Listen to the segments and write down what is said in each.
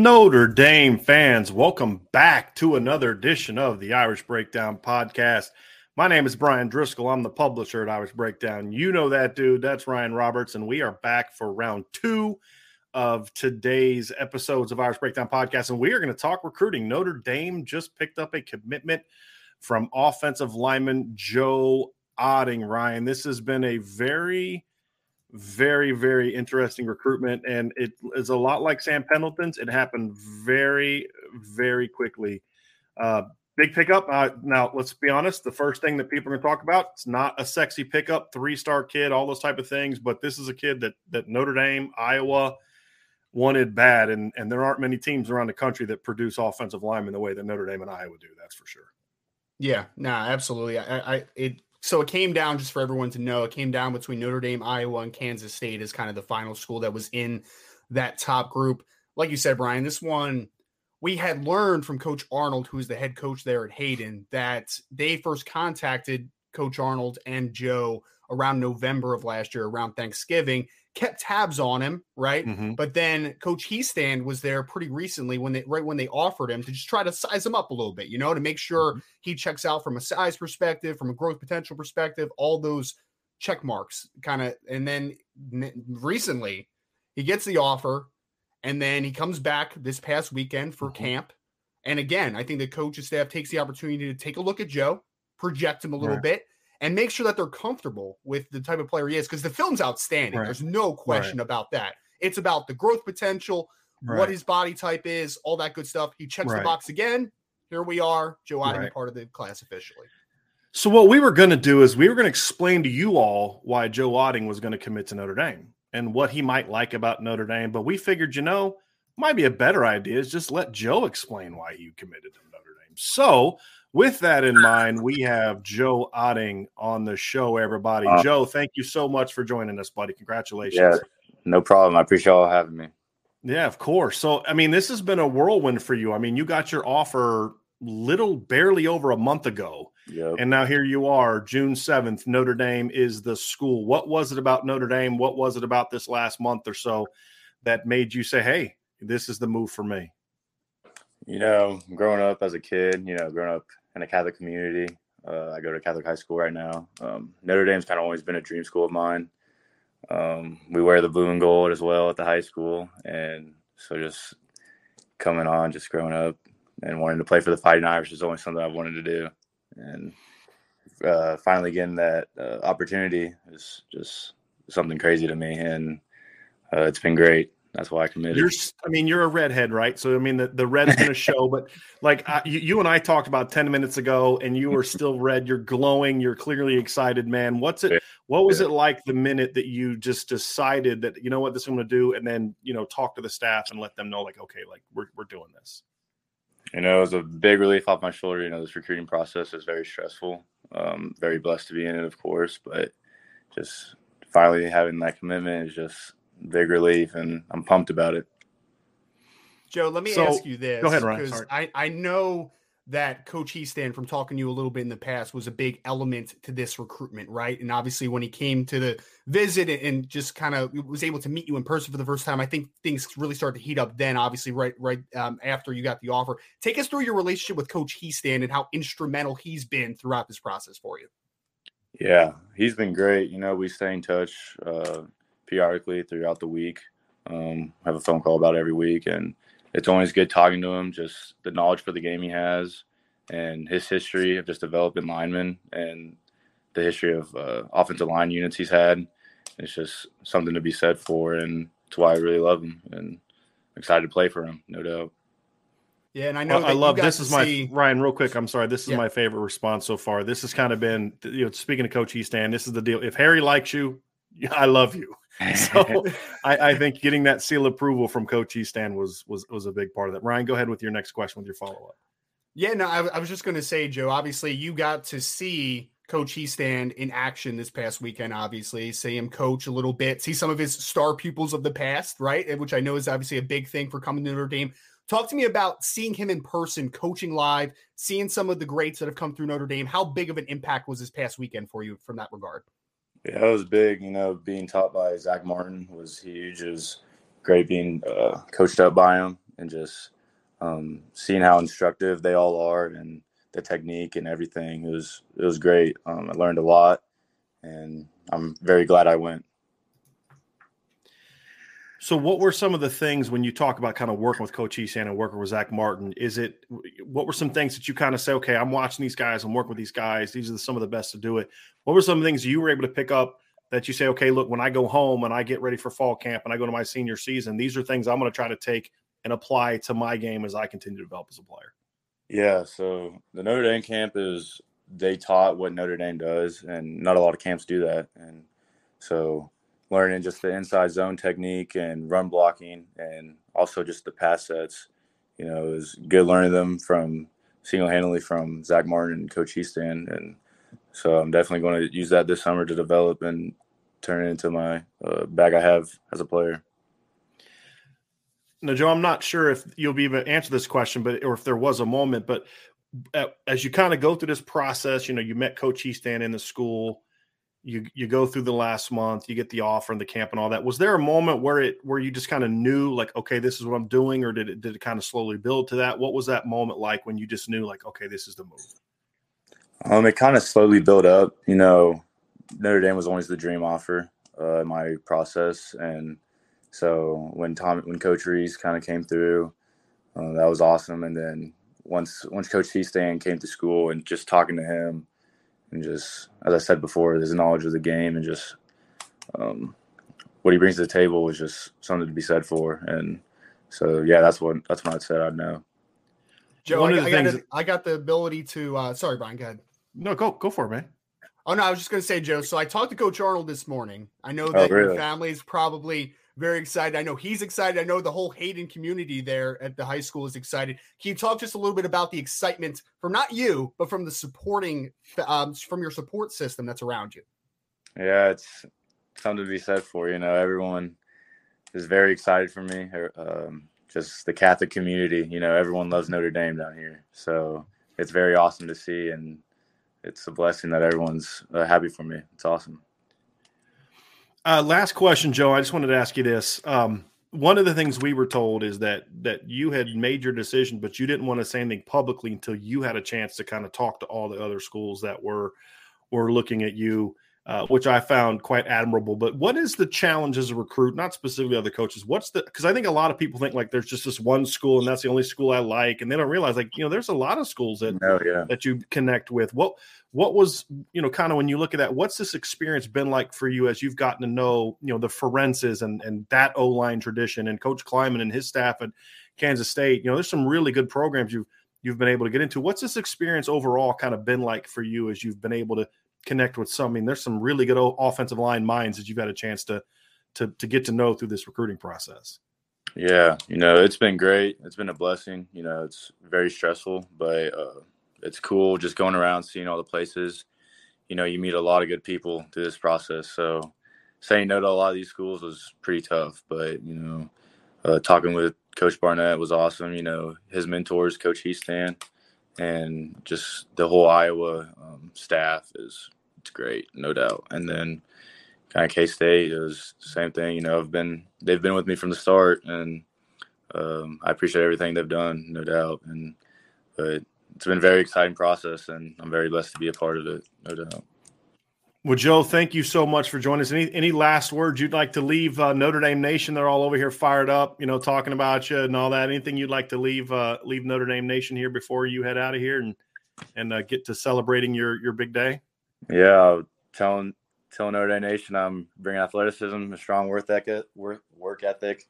Notre Dame fans, welcome back to another edition of the Irish Breakdown podcast. My name is Brian Driscoll. I'm the publisher at Irish Breakdown. You know that dude. That's Ryan Roberts. And we are back for round two of today's episodes of Irish Breakdown podcast. And we are going to talk recruiting. Notre Dame just picked up a commitment from offensive lineman Joe Otting. Ryan, this has been a very very very interesting recruitment and it is a lot like sam pendleton's. It happened very very quickly. Uh, big pickup. Uh, now let's be honest the first thing that people are going to talk about it's not a sexy pickup three star kid all those type of things but this is a kid that that notre dame iowa wanted bad and and there aren't many teams around the country that produce offensive linemen the way that notre dame and iowa do that's for sure. Yeah no nah, absolutely. I, I it so it came down just for everyone to know it came down between notre dame iowa and kansas state as kind of the final school that was in that top group. Like you said brian this one we had learned from coach arnold who's the head coach there at hayden that they first contacted coach arnold and joe around november of last year around thanksgiving kept tabs on him, right? Mm-hmm. But then Coach Hiestand was there pretty recently when they right when they offered him to just try to size him up a little bit, you know, to make sure mm-hmm. he checks out from a size perspective, from a growth potential perspective, all those check marks kind of. And then recently he gets the offer and then he comes back this past weekend for mm-hmm. camp. And again, I think the coaching staff takes the opportunity to take a look at Joe, project him a little bit, and make sure that they're comfortable with the type of player he is because the film's outstanding. Right. There's no question right. about that. It's about the growth potential, right. what his body type is, all that good stuff. He checks the box again. Here we are, Joe Otting, part of the class officially. So what we were going to do is we were going to explain to you all why Joe Otting was going to commit to Notre Dame and what he might like about Notre Dame. But we figured, you know, might be a better idea is just let Joe explain why he committed to Notre Dame. So with that in mind, we have Joe Otting on the show, everybody. Uh, Joe, thank you so much for joining us, buddy. Congratulations. Yeah, no problem. I appreciate all having me. Yeah, of course. So, I mean, this has been a whirlwind for you. I mean, you got your offer little barely over a month ago. Yep. And now here you are, June 7th. Notre Dame is the school. What was it about Notre Dame? What was it about this last month or so that made you say, hey, this is the move for me? You know, growing up as a kid, you know, growing up in a Catholic community. Uh, I go to Catholic high school right now. Um, Notre Dame's kind of always been a dream school of mine. Um, we wear the blue and gold as well at the high school, and so just coming on, just growing up and wanting to play for the Fighting Irish is always something I've wanted to do, and uh, finally getting that uh, opportunity is just something crazy to me, and uh, it's been great. That's why I committed. You're, I mean, you're a redhead, right? So I mean, the, the red's going to show. but like I, you, you, and I talked about ten minutes ago, and you were still red. You're glowing. You're clearly excited, man. What's it? What was it like the minute that you just decided that you know what this I'm going to do, and then you know talk to the staff and let them know, like, okay, like we're we're doing this. You know, it was a big relief off my shoulder. You know, this recruiting process is very stressful. Um, very blessed to be in it, of course, but just finally having that commitment is just big relief, and I'm pumped about it. Joe, let me so, ask you this. Go ahead, Ryan. Because I, I know that Coach Hiestand, from talking to you a little bit in the past, was a big element to this recruitment, right? And obviously, when he came to the visit and just kind of was able to meet you in person for the first time, I think things really started to heat up. Then, obviously, right, right um, after you got the offer, take us through your relationship with Coach Hiestand and how instrumental he's been throughout this process for you. Yeah, he's been great. You know, we stay in touch uh, periodically throughout the week. Um, have a phone call about every week, and it's always good talking to him. Just the knowledge for the game he has, and his history of just developing linemen, and the history of uh, offensive line units he's had. It's just something to be said for, and it's why I really love him and excited to play for him, no doubt. Yeah, and I know well, I love this is my see... Ryan. Real quick, I'm sorry. This is yeah. my favorite response so far. This has kind of been you know speaking to Coach Hiestand. this is the deal. If Harry likes you, I love you. So I, I, think getting that seal approval from Coach Hiestand was was was a big part of that. Ryan, go ahead with your next question with your follow up. Yeah, no, I, I was just going to say, Joe. Obviously, you got to see Coach Hiestand in action this past weekend. Obviously, see him coach a little bit, see some of his star pupils of the past, right? Which I know is obviously a big thing for coming to Notre Dame. Talk to me about seeing him in person, coaching live, seeing some of the greats that have come through Notre Dame. How big of an impact was this past weekend for you from that regard? Yeah, it was big. You know, being taught by Zach Martin was huge. It was great being uh, coached up by him and just um, seeing how instructive they all are and the technique and everything. It was it was great. Um, I learned a lot, and I'm very glad I went. So, what were some of the things when you talk about kind of working with Coach Hiestand and working with Zach Martin? Is it what were some things that you kind of say, okay, I'm watching these guys, I'm working with these guys, these are some of the best to do it. What were some things you were able to pick up that you say, okay, look, when I go home and I get ready for fall camp and I go to my senior season, these are things I'm going to try to take and apply to my game as I continue to develop as a player? Yeah. So, the Notre Dame camp is they taught what Notre Dame does, and not a lot of camps do that. And so, learning just the inside zone technique and run blocking and also just the pass sets. You know, it was good learning them from single handedly from Zach Martin and Coach Hiestand. And so I'm definitely going to use that this summer to develop and turn it into my uh, bag I have as a player. Now, Joe, I'm not sure if you'll be able to answer this question, but or if there was a moment, but uh, as you kind of go through this process, you know, you met Coach Hiestand in the school you you go through the last month, you get the offer and the camp and all that. Was there a moment where it where you just kind of knew like, okay, this is what I'm doing, or did it did it kind of slowly build to that? What was that moment like when you just knew like, okay, this is the move? Um, it kind of slowly built up. You know, Notre Dame was always the dream offer uh, in my process, and so when Tom when Coach Reese kind of came through, uh, that was awesome. And then once once Coach Hiestand came to school and just talking to him and just as I said before, his knowledge of the game and just um, what he brings to the table is just something to be said for. And so, yeah, that's what that's what I said. I'd know. Joe, One I, I, got a, I, got the ability to. Uh, sorry, Brian. Go ahead. No, go go for it, man. Oh no, I was just going to say, Joe. So I talked to Coach Arnold this morning. I know oh, that oh, really? your family is probably very excited. I know he's excited. I know the whole Hayden community there at the high school is excited. Can you talk just a little bit about the excitement from not you, but from the supporting, um, from your support system that's around you? Yeah, it's something to be said for. You know, everyone is very excited for me. Er, um, just the Catholic community. You know, everyone loves Notre Dame down here, so it's very awesome to see, and it's a blessing that everyone's uh, happy for me. It's awesome. Uh, last question, Joe. I just wanted to ask you this. Um, one of the things we were told is that that you had made your decision, but you didn't want to say anything publicly until you had a chance to kind of talk to all the other schools that were were looking at you uh, which I found quite admirable. But what is the challenge as a recruit, not specifically other coaches? What's the because I think a lot of people think like there's just this one school and that's the only school I like, and they don't realize like you know there's a lot of schools that oh, yeah. that you connect with. What what was you know kind of when you look at that, what's this experience been like for you as you've gotten to know you know the Ferentzes and and that O line tradition and Coach Klieman and his staff at Kansas State? You know, there's some really good programs you've you've been able to get into. What's this experience overall kind of been like for you as you've been able to connect with some. I mean, there's some really good offensive line minds that you've had a chance to to to get to know through this recruiting process. Yeah, you know, it's been great. It's been a blessing. You know, it's very stressful, but uh, it's cool just going around seeing all the places. You know, you meet a lot of good people through this process, so saying no to a lot of these schools was pretty tough. But you know, uh, talking with Coach Barnett was awesome. You know, his mentors, Coach Hiestand, and just the whole Iowa um, staff is it's great, no doubt. And then kind of K State, was the same thing. You know, I've been they've been with me from the start, and um, I appreciate everything they've done, no doubt. And but it's been a very exciting process, and I'm very blessed to be a part of it, no doubt. Well, Joe, thank you so much for joining us. Any any last words you'd like to leave uh, Notre Dame Nation? They're all over here fired up, you know, talking about you and all that. Anything you'd like to leave uh, leave Notre Dame Nation here before you head out of here and and uh, get to celebrating your your big day? Yeah, telling telling Notre Dame Nation I'm bringing athleticism, a strong work ethic, work work ethic,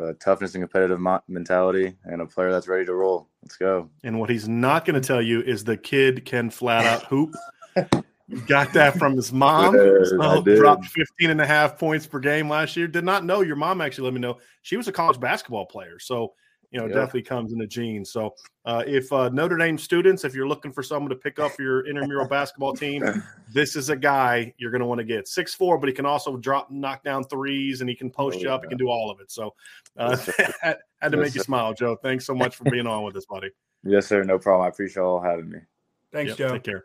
uh, toughness and competitive mo- mentality, and a player that's ready to roll. Let's go. And what he's not going to tell you is the kid can flat out hoop. Got that from his mom. Yes, Oh, dropped 15 and a half points per game last year. Did not know your mom actually let me know she was a college basketball player. So, you know, Yeah. definitely comes in the genes. So, uh, if uh, Notre Dame students, if you're looking for someone to pick up your intramural basketball team, this is a guy you're going to want to get. Six four, but he can also drop, knock down threes, and he can post Oh, you up. He can do all of it. So, uh, Yes, had, had to Yes, make you smile, Joe. Thanks so much for being on with us, buddy. Yes, sir. No problem. I appreciate all having me. Thanks, Yep, Joe. Take care.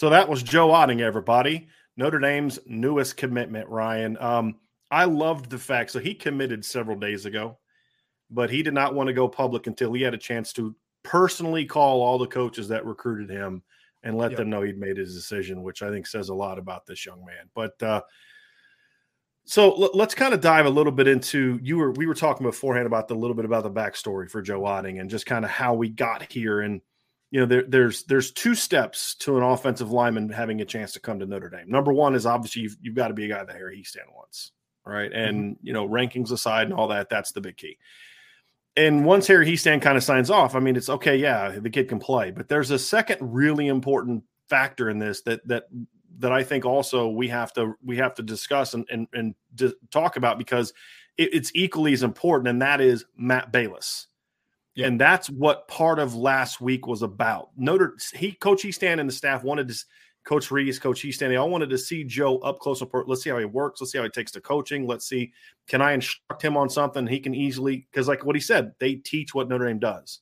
So that was Joe Otting, everybody. Notre Dame's newest commitment, Ryan. Um, I loved the fact so he committed several days ago, but he did not want to go public until he had a chance to personally call all the coaches that recruited him and let Yep. them know he'd made his decision, which I think says a lot about this young man. But uh, so l- let's kind of dive a little bit into you were we were talking beforehand about the little bit about the backstory for Joe Otting and just kind of how we got here and you know there, there's there's two steps to an offensive lineman having a chance to come to Notre Dame. Number one is obviously you've, you've got to be a guy that Harry Hiestand wants, right? Mm-hmm. And you know rankings aside and all that, that's the big key. And once Harry Hiestand kind of signs off, I mean it's okay, yeah, the kid can play, but there's a second really important factor in this that that that I think also we have to we have to discuss and and, and talk about because it, it's equally as important, and that is Matt Balis. Yeah. And that's what part of last week was about. Notre he Coach Hiestand and the staff wanted to Coach Reese, Coach Hiestand, they all wanted to see Joe up close. and Let's see how he works. Let's see how he takes to coaching. Let's see, can I instruct him on something he can easily because like what he said, they teach what Notre Dame does.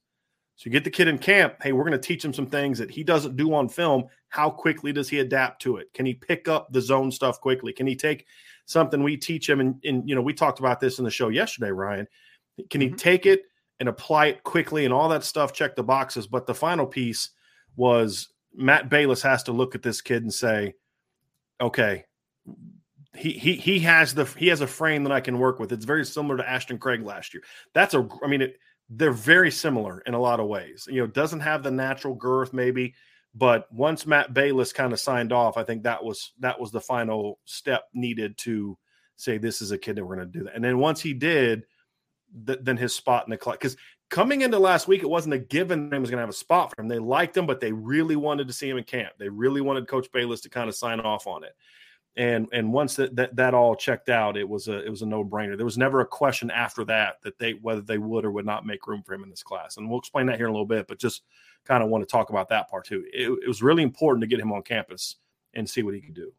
So you get the kid in camp. Hey, we're going to teach him some things that he doesn't do on film. How quickly does he adapt to it? Can he pick up the zone stuff quickly? Can he take something we teach him? And, and you know, we talked about this in the show yesterday, Ryan. Can he Mhm. take it and apply it quickly and all that stuff? Check the boxes. But the final piece was Matt Balis has to look at this kid and say, okay, he he he has the he has a frame that I can work with. It's very similar to Ashton Craig last year. That's a I mean it, they're very similar in a lot of ways. You know, doesn't have the natural girth maybe, but once Matt Balis kind of signed off, I think that was that was the final step needed to say this is a kid that we're going to do that. And then once he did, th- then his spot in the club. because coming into last week, it wasn't a given he was going to have a spot for him. They liked him, but they really wanted to see him in camp. They really wanted Coach Balis to kind of sign off on it. And and once that, that that all checked out, it was a it was a no brainer. There was never a question after that that they whether they would or would not make room for him in this class. And we'll explain that here in a little bit, but just kind of want to talk about that part too. It, it was really important to get him on campus and see what he could do.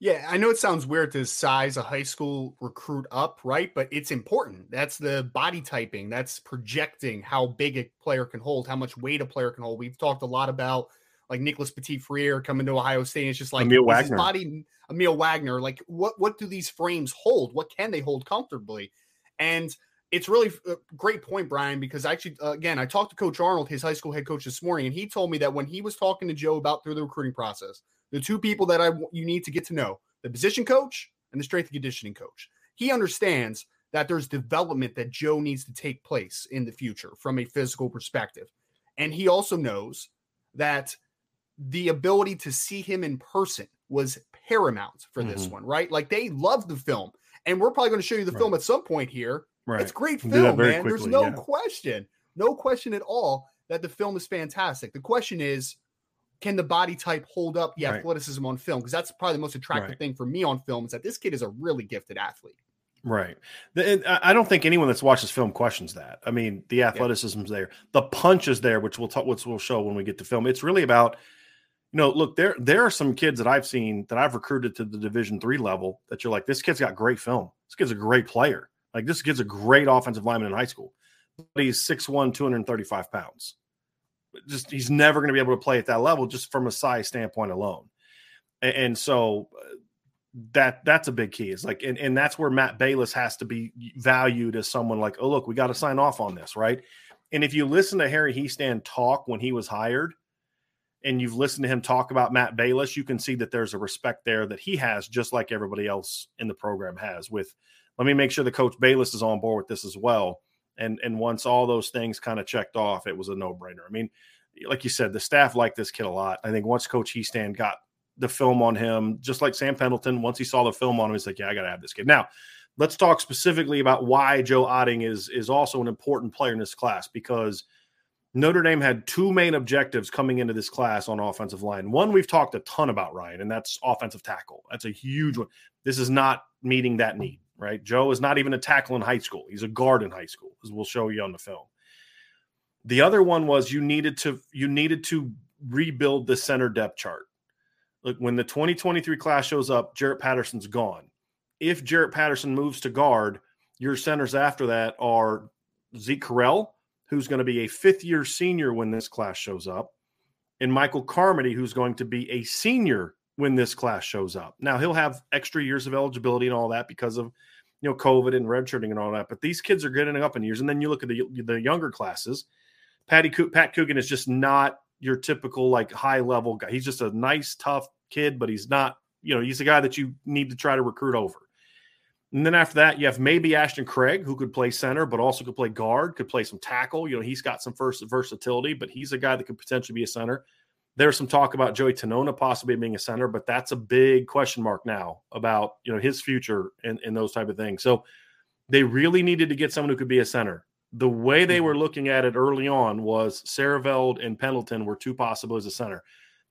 Yeah, I know it sounds weird to size a high school recruit up, right? But it's important. That's the body typing. That's projecting how big a player can hold, how much weight a player can hold. We've talked a lot about like Nicholas Petit Frere coming to Ohio State. It's just like Aamil Wagner. body, Aamil Wagner. Like what what do these frames hold? What can they hold comfortably? And it's really a great point, Brian, because actually, uh, again, I talked to Coach Arnold, his high school head coach, this morning, and he told me that when he was talking to Joe about through the recruiting process, the two people that I you need to get to know the position coach and the strength and conditioning coach. He understands that there's development that Joe needs to take place in the future from a physical perspective. And he also knows that the ability to see him in person was paramount for this Mhm. one, right? Like they love the film. And we're probably going to show you the Right. film at some point here. Right. It's great We'll do that film, man. There's no yeah. question, no question at all that the film is fantastic. The question is, can the body type hold up the Right. athleticism on film? Because that's probably the most attractive Right. thing for me on film is that this kid is a really gifted athlete. Right. And I don't think anyone that's watched this film questions that. I mean, the athleticism's there, the punch is there, which we'll talk, which we'll show when we get to film. It's really about, you know, look there. There are some kids that I've seen that I've recruited to the Division three level that you're like, this kid's got great film. This kid's a great player. Like this kid's a great offensive lineman in high school. But he's 6'1", 235 pounds. Just he's never going to be able to play at that level just from a size standpoint alone. And, and so uh, that that's a big key. Is like, and, and that's where Matt Balis has to be valued as someone like, oh look, we got to sign off on this, right? And if you listen to Harry Hiestand talk when he was hired, and you've listened to him talk about Matt Balis, you can see that there's a respect there that he has, just like everybody else in the program has. With let me make sure the coach Balis is on board with this as well. And and once all those things kind of checked off, it was a no brainer. I mean, like you said, the staff liked this kid a lot. I think once Coach Hiestand got the film on him, just like Sam Pendleton, once he saw the film on him, he's like, yeah, I got to have this kid. Now, let's talk specifically about why Joe Otting is is also an important player in this class because Notre Dame had two main objectives coming into this class on offensive line. One we've talked a ton about, Ryan, and that's offensive tackle. That's a huge one. This is not meeting that need, right? Joe is not even a tackle in high school. He's a guard in high school, as we'll show you on the film. The other one was you needed to you needed to rebuild the center depth chart. Look, when the 2023 class shows up, Jarrett Patterson's gone. If Jarrett Patterson moves to guard, your centers after that are Zeke Correll, who's going to be a fifth year senior when this class shows up, and Michael Carmody, who's going to be a senior when this class shows up. Now he'll have extra years of eligibility and all that because of you know COVID and redshirting and all that. But these kids are getting up in years, and then you look at the the younger classes. Patty Co- Pat Coogan is just not your typical like high level guy. He's just a nice, tough kid, but he's not. You know, he's a guy that you need to try to recruit over. And then after that, you have maybe Ashton Craig, who could play center, but also could play guard, could play some tackle. You know, he's got some first versatility, but he's a guy that could potentially be a center. There's some talk about Joey Tanona possibly being a center, but that's a big question mark now about you know his future and, and those type of things. So they really needed to get someone who could be a center. The way they were mm-hmm. looking at it early on was Saraveld and Pendleton were two possible as a center.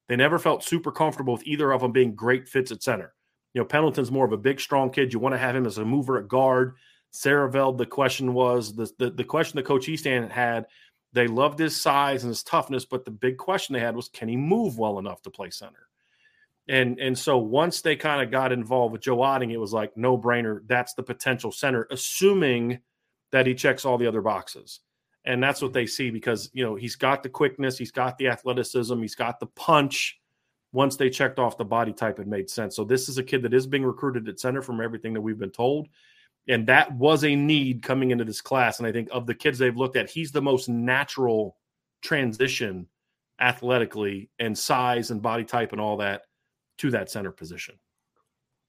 They never felt super comfortable with either of them being great fits at center. You know, Pendleton's more of a big, strong kid. You want to have him as a mover at guard. Saraveld, the question was the, the, the question that Coach Hiestand had. They loved his size and his toughness, but the big question they had was, can he move well enough to play center? And and so once they kind of got involved with Joe Otting, it was like no brainer. That's the potential center, assuming that he checks all the other boxes. And that's what they see because you know he's got the quickness, he's got the athleticism, he's got the punch. Once they checked off the body type, it made sense. So this is a kid that is being recruited at center from everything that we've been told. And that was a need coming into this class. And I think of the kids they've looked at, he's the most natural transition athletically and size and body type and all that to that center position.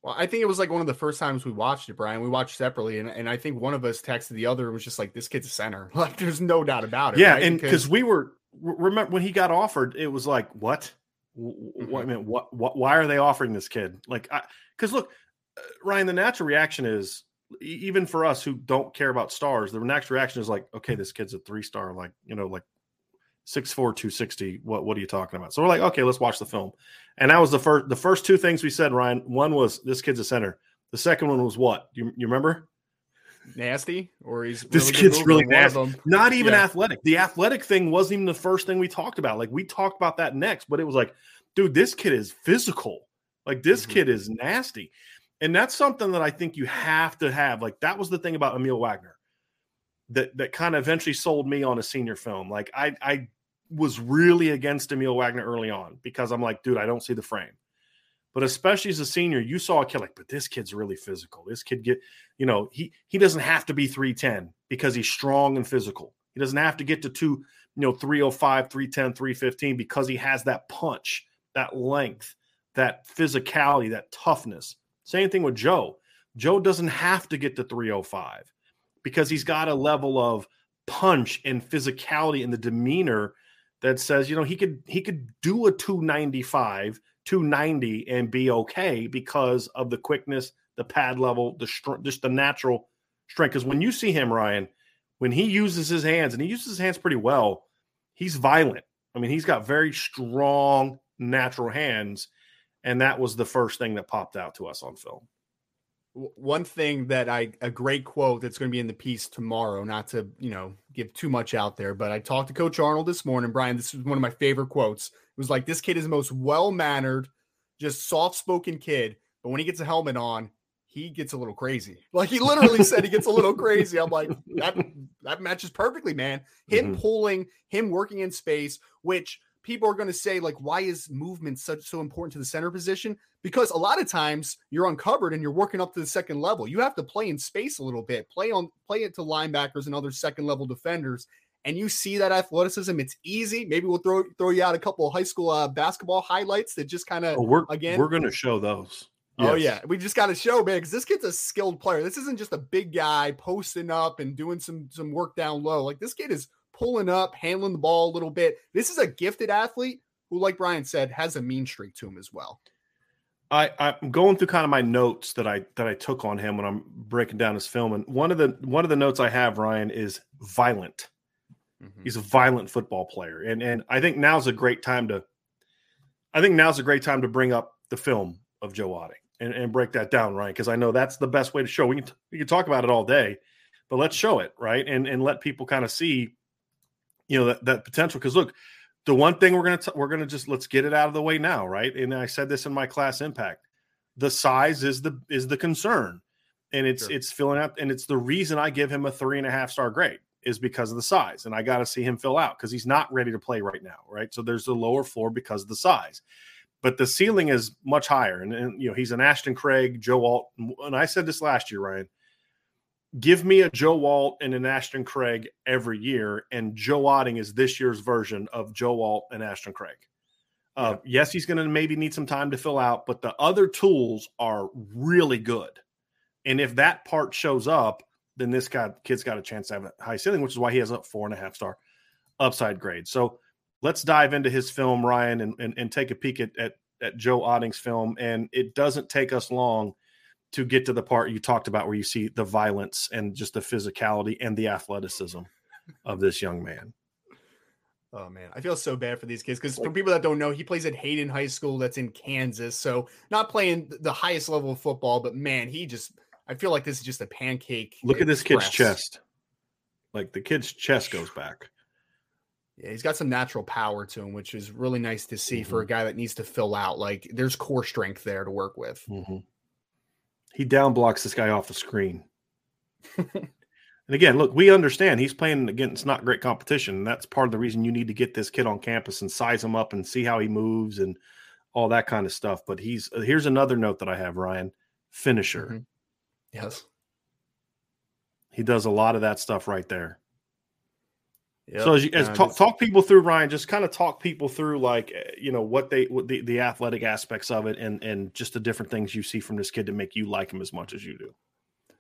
Well, I think it was like one of the first times we watched it, Brian. We watched separately, and, and I think one of us texted the other and was just like, "This kid's a center." Like, there's no doubt about it. Yeah, right? and because we were remember when he got offered, it was like, what? What I mean, what, what? Why are they offering this kid? Like, because look, uh, Ryan, the natural reaction is even for us who don't care about stars, the next reaction is like, okay, this kid's a three star, like you know, like six four, two sixty. What what are you talking about? So we're like, okay, let's watch the film. And that was the first the first two things we said, Ryan. One was this kid's a center. The second one was what? You you remember? Nasty, or he's This really good kid's really nasty. Not even Yeah. athletic. The athletic thing wasn't even the first thing we talked about. Like we talked about that next, but it was like, dude, this kid is physical. Like this Mhm. kid is nasty. And that's something that I think you have to have. Like that was the thing about Aamil Wagner that that kind of eventually sold me on a senior film. Like I I was really against Aamil Wagner early on because I'm like, dude, I don't see the frame. But especially as a senior, you saw a kid like, but this kid's really physical. This kid get, you know, he he doesn't have to be 310 because he's strong and physical. He doesn't have to get to two, you know, 305, 310, 315 because he has that punch, that length, that physicality, that toughness. Same thing with Joe. Joe doesn't have to get to 305 because he's got a level of punch and physicality and the demeanor that says, you know, he could he could do a 295, 290 and be okay because of the quickness, the pad level, the str- just the natural strength. Because when you see him, Ryan, when he uses his hands and he uses his hands pretty well, he's violent. I mean, he's got very strong natural hands, and that was the first thing that popped out to us on film. One thing that I a great quote that's going to be in the piece tomorrow. Not to you know give too much out there, but I talked to Coach Arnold this morning. Brian, this is one of my favorite quotes. It was like this kid is the most well mannered, just soft spoken kid, but when he gets a helmet on, he gets a little crazy. Like he literally said, he gets a little crazy. I'm like that that matches perfectly, man. Him mm-hmm. pulling, him working in space, which people are going to say like why is movement such so important to the center position because a lot of times you're uncovered and you're working up to the second level you have to play in space a little bit play on play it to linebackers and other second level defenders and you see that athleticism it's easy maybe we'll throw throw you out a couple of high school uh, basketball highlights that just kind of Oh, we're again- we're going to show those. Oh yeah, we just got to show, man, because this kid's a skilled player. This isn't just a big guy posting up and doing some some work down low. Like this kid is pulling up, handling the ball a little bit. This is a gifted athlete who, like Brian said, has a mean streak to him as well. I, I'm going through kind of my notes that I that I took on him when I'm breaking down his film, and one of the one of the notes I have, Ryan, is violent. Mm-hmm. He's a violent football player, and and I think now's a great time to. I think now's a great time to bring up the film of Joe Otting and, and break that down, Ryan, because I know that's the best way to show. We can we can talk about it all day, but let's show it, right, and and let people kind of see, you know, that that potential. Because look, the one thing we're gonna t- we're gonna just let's get it out of the way now, right? And I said this in my class impact. The size is the is the concern, and it's Sure. it's filling out, and it's the reason I give him a three and a half star grade is because of the size, and I got to see him fill out because he's not ready to play right now, right? So there's a lower floor because of the size, but the ceiling is much higher, and, and you know he's an Ashton Craig, Joe Alt, and I said this last year, Ryan. Give me a Joe Alt and an Ashton Craig every year, and Joe Otting is this year's version of Joe Alt and Ashton Craig. Uh, Yes, he's going to maybe need some time to fill out, but the other tools are really good. And if that part shows up, then this guy kid's got a chance to have a high ceiling, which is why he has a four and a half star upside grade. So let's dive into his film, Ryan, and, and, and take a peek at, at, at Joe Otting's film. And it doesn't take us long to get to the part you talked about where you see the violence and just the physicality and the athleticism of this young man. Oh man, I feel so bad for these kids because for people that don't know, he plays at Hayden High School that's in Kansas. So not playing the highest level of football, but man, he just I feel like this is just a pancake. Look at this kid's chest. Like the kid's chest goes back. Yeah, he's got some natural power to him, which is really nice to see Mm-hmm. for a guy that needs to fill out. Like there's core strength there to work with. Mhm. He down blocks this guy off the screen. and again, look, we understand he's playing against not great competition. And that's part of the reason you need to get this kid on campus and size him up and see how he moves and all that kind of stuff. But he's here's another note that I have, Ryan. Finisher. Mhm. Yes. He does a lot of that stuff right there. Yep. So as you as Uh, talk, talk people through Ryan, just kind of talk people through like eh, you know what they what the, the athletic aspects of it and and just the different things you see from this kid to make you like him as much as you do.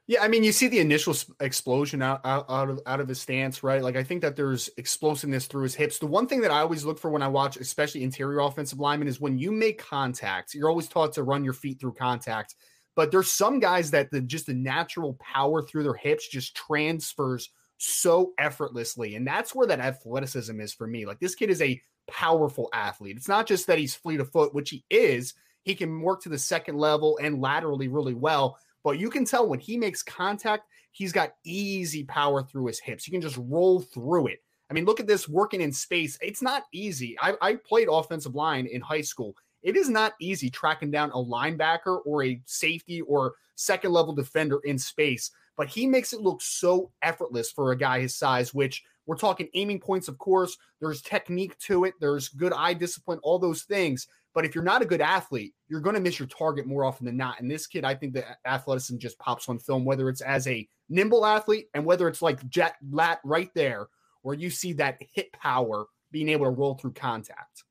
Yeah, I mean, you see the initial explosion out, out out of out of his stance, right? Like I think that there's explosiveness through his hips. The one thing that I always look for when I watch, especially interior offensive linemen, is when you make contact. You're always taught to run your feet through contact, But there's some guys that the just the natural power through their hips just transfers so effortlessly. And that's where that athleticism is for me. Like this kid is a powerful athlete. It's not just that he's fleet of foot, which he is. He can work to the second level and laterally really well. But you can tell when he makes contact, he's got easy power through his hips. He can just roll through it. I mean, look at this working in space. It's not easy. I, I played offensive line in high school. It is not easy tracking down a linebacker or a safety or second level defender in space, but he makes it look so effortless for a guy his size, which we're talking aiming points, of course. There's technique to it, there's good eye discipline, all those things. But if you're not a good athlete, you're going to miss your target more often than not. And this kid, I think the athleticism just pops on film, whether it's as a nimble athlete and whether it's like jet lat right there, where you see that hit power being able to roll through contact.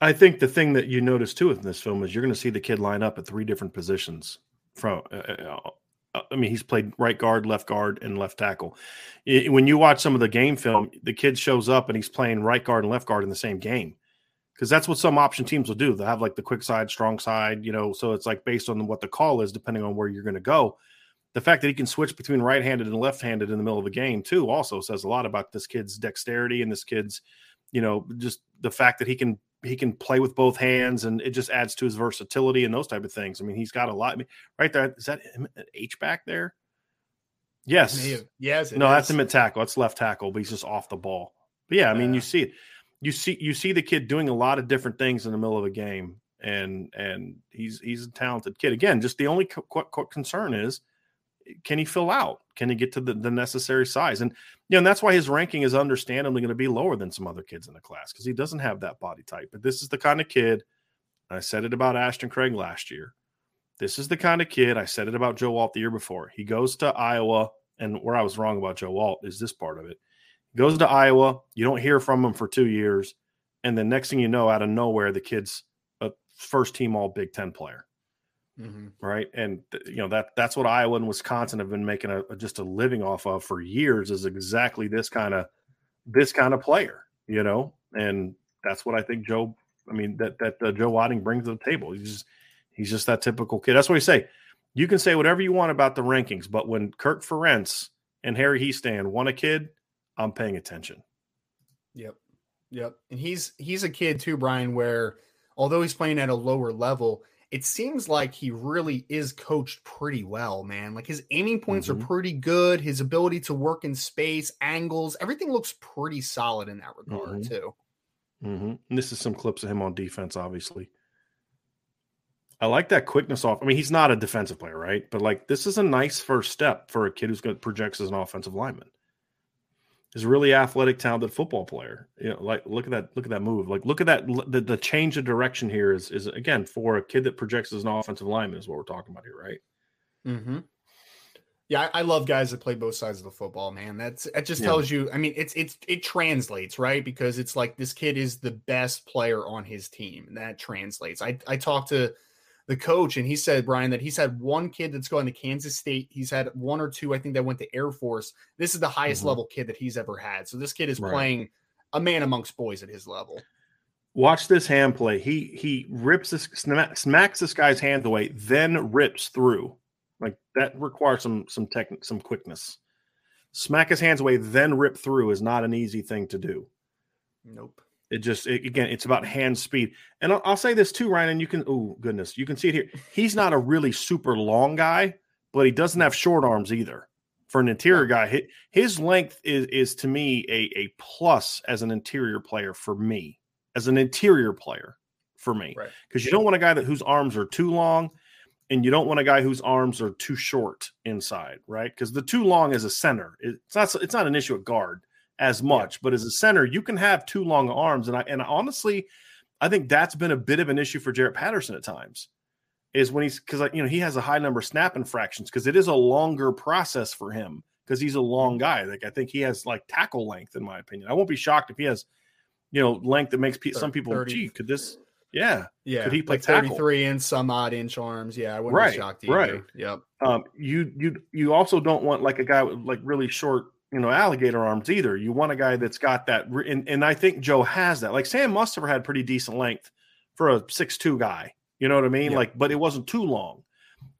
I think the thing that you notice too in this film is you're going to see the kid line up at three different positions. From, uh, uh, Uh, I mean, he's played right guard, left guard, and left tackle. It, when you watch some of the game film, the kid shows up and he's playing right guard and left guard in the same game because that's what some option teams will do. They'll have like the quick side, strong side, you know. So it's like based on what the call is, depending on where you're going to go. The fact that he can switch between right-handed and left-handed in the middle of the game too also says a lot about this kid's dexterity and this kid's, you know, just the fact that he can he can play with both hands and it just adds to his versatility and those type of things. I mean, he's got a lot. I mean, right there, is that H back there? Yes. Yes. No, is. that's a mid tackle. That's left tackle, but he's just off the ball. But yeah, I mean, you see it. You see you see the kid doing a lot of different things in the middle of a game, and and he's he's a talented kid. Again, just the only co- co- concern is can he fill out? Can he get to the, the necessary size? And you know, and that's why his ranking is understandably going to be lower than some other kids in the class because he doesn't have that body type. But this is the kind of kid. I said it about Ashton Craig last year. This is the kind of kid I said it about Joe Alt the year before. He goes to Iowa, and where I was wrong about Joe Alt is this part of it. He goes to Iowa, you don't hear from him for two years, and then next thing you know, out of nowhere, the kid's a first team All Big Ten player. Mm-hmm. Right. And you know, that that's what Iowa and Wisconsin have been making a, just a living off of for years is exactly this kind of this kind of player, you know, and that's what I think Joe, I mean, that, that uh, Joe Otting brings to the table. He's just, he's just that typical kid. That's what we say. You can say whatever you want about the rankings, but when Kirk Ferentz and Harry Hiestand want a kid, I'm paying attention. Yep. Yep. And he's, he's a kid too, Brian, where although he's playing at a lower level, it seems like he really is coached pretty well, man. Like his aiming points mm-hmm. are pretty good. His ability to work in space, angles, everything looks pretty solid in that regard, mm-hmm. too. Mm-hmm. And this is some clips of him on defense, obviously. I like that quickness off. I mean, he's not a defensive player, right? But like, this is a nice first step for a kid who's to projects as an offensive lineman is really athletic, talented football player. You know, like look at that, look at that move. Like look at that. The, the change of direction here is is again for a kid that projects as an offensive lineman is what we're talking about here, right? Mm-hmm. Yeah, I, I love guys that play both sides of the football, man. That's that just tells yeah. you. I mean, it's it's it translates, right? Because it's like this kid is the best player on his team. And that translates. I I talked to the coach, and he said, Brian, that he's had one kid that's going to Kansas State. He's had one or two, I think, that went to Air Force. This is the highest mm-hmm. level kid that he's ever had. So this kid is right. playing a man amongst boys at his level. Watch this hand play. He he rips this smacks this guy's hand away, then rips through. Like that requires some some tech some quickness. Smack his hands away, then rip through is not an easy thing to do. Nope. It just it, again, it's about hand speed. And I'll, I'll, say this too, Ryan. And you can, oh goodness, you can see it here. He's not a really super long guy, but he doesn't have short arms either. For an interior guy, his length is is to me a a plus as an interior player for me, as an interior player for me, because right. you don't want a guy that whose arms are too long, and you don't want a guy whose arms are too short inside, right? Because the too long is a center, it's not it's not an issue at guard as much. Yeah. But as a center, you can have two long arms, and I and honestly, I think that's been a bit of an issue for Jarrett Patterson at times. Is when he's because you know he has a high number of snap infractions because it is a longer process for him because he's a long mm-hmm. guy. Like I think he has like tackle length, in my opinion. I won't be shocked if he has, you know, length that makes some people. 30, gee, could this? Yeah, yeah. Could he play like thirty three and some odd inch arms? Yeah, I wouldn't right, be shocked either. Right. Yep. Um, you you you also don't want like a guy with like really short you know alligator arms either. You want a guy that's got that, and, and I think Joe has that. Like Sam Mustipher had pretty decent length for a six two guy. You know what I mean? Yeah. Like, but it wasn't too long.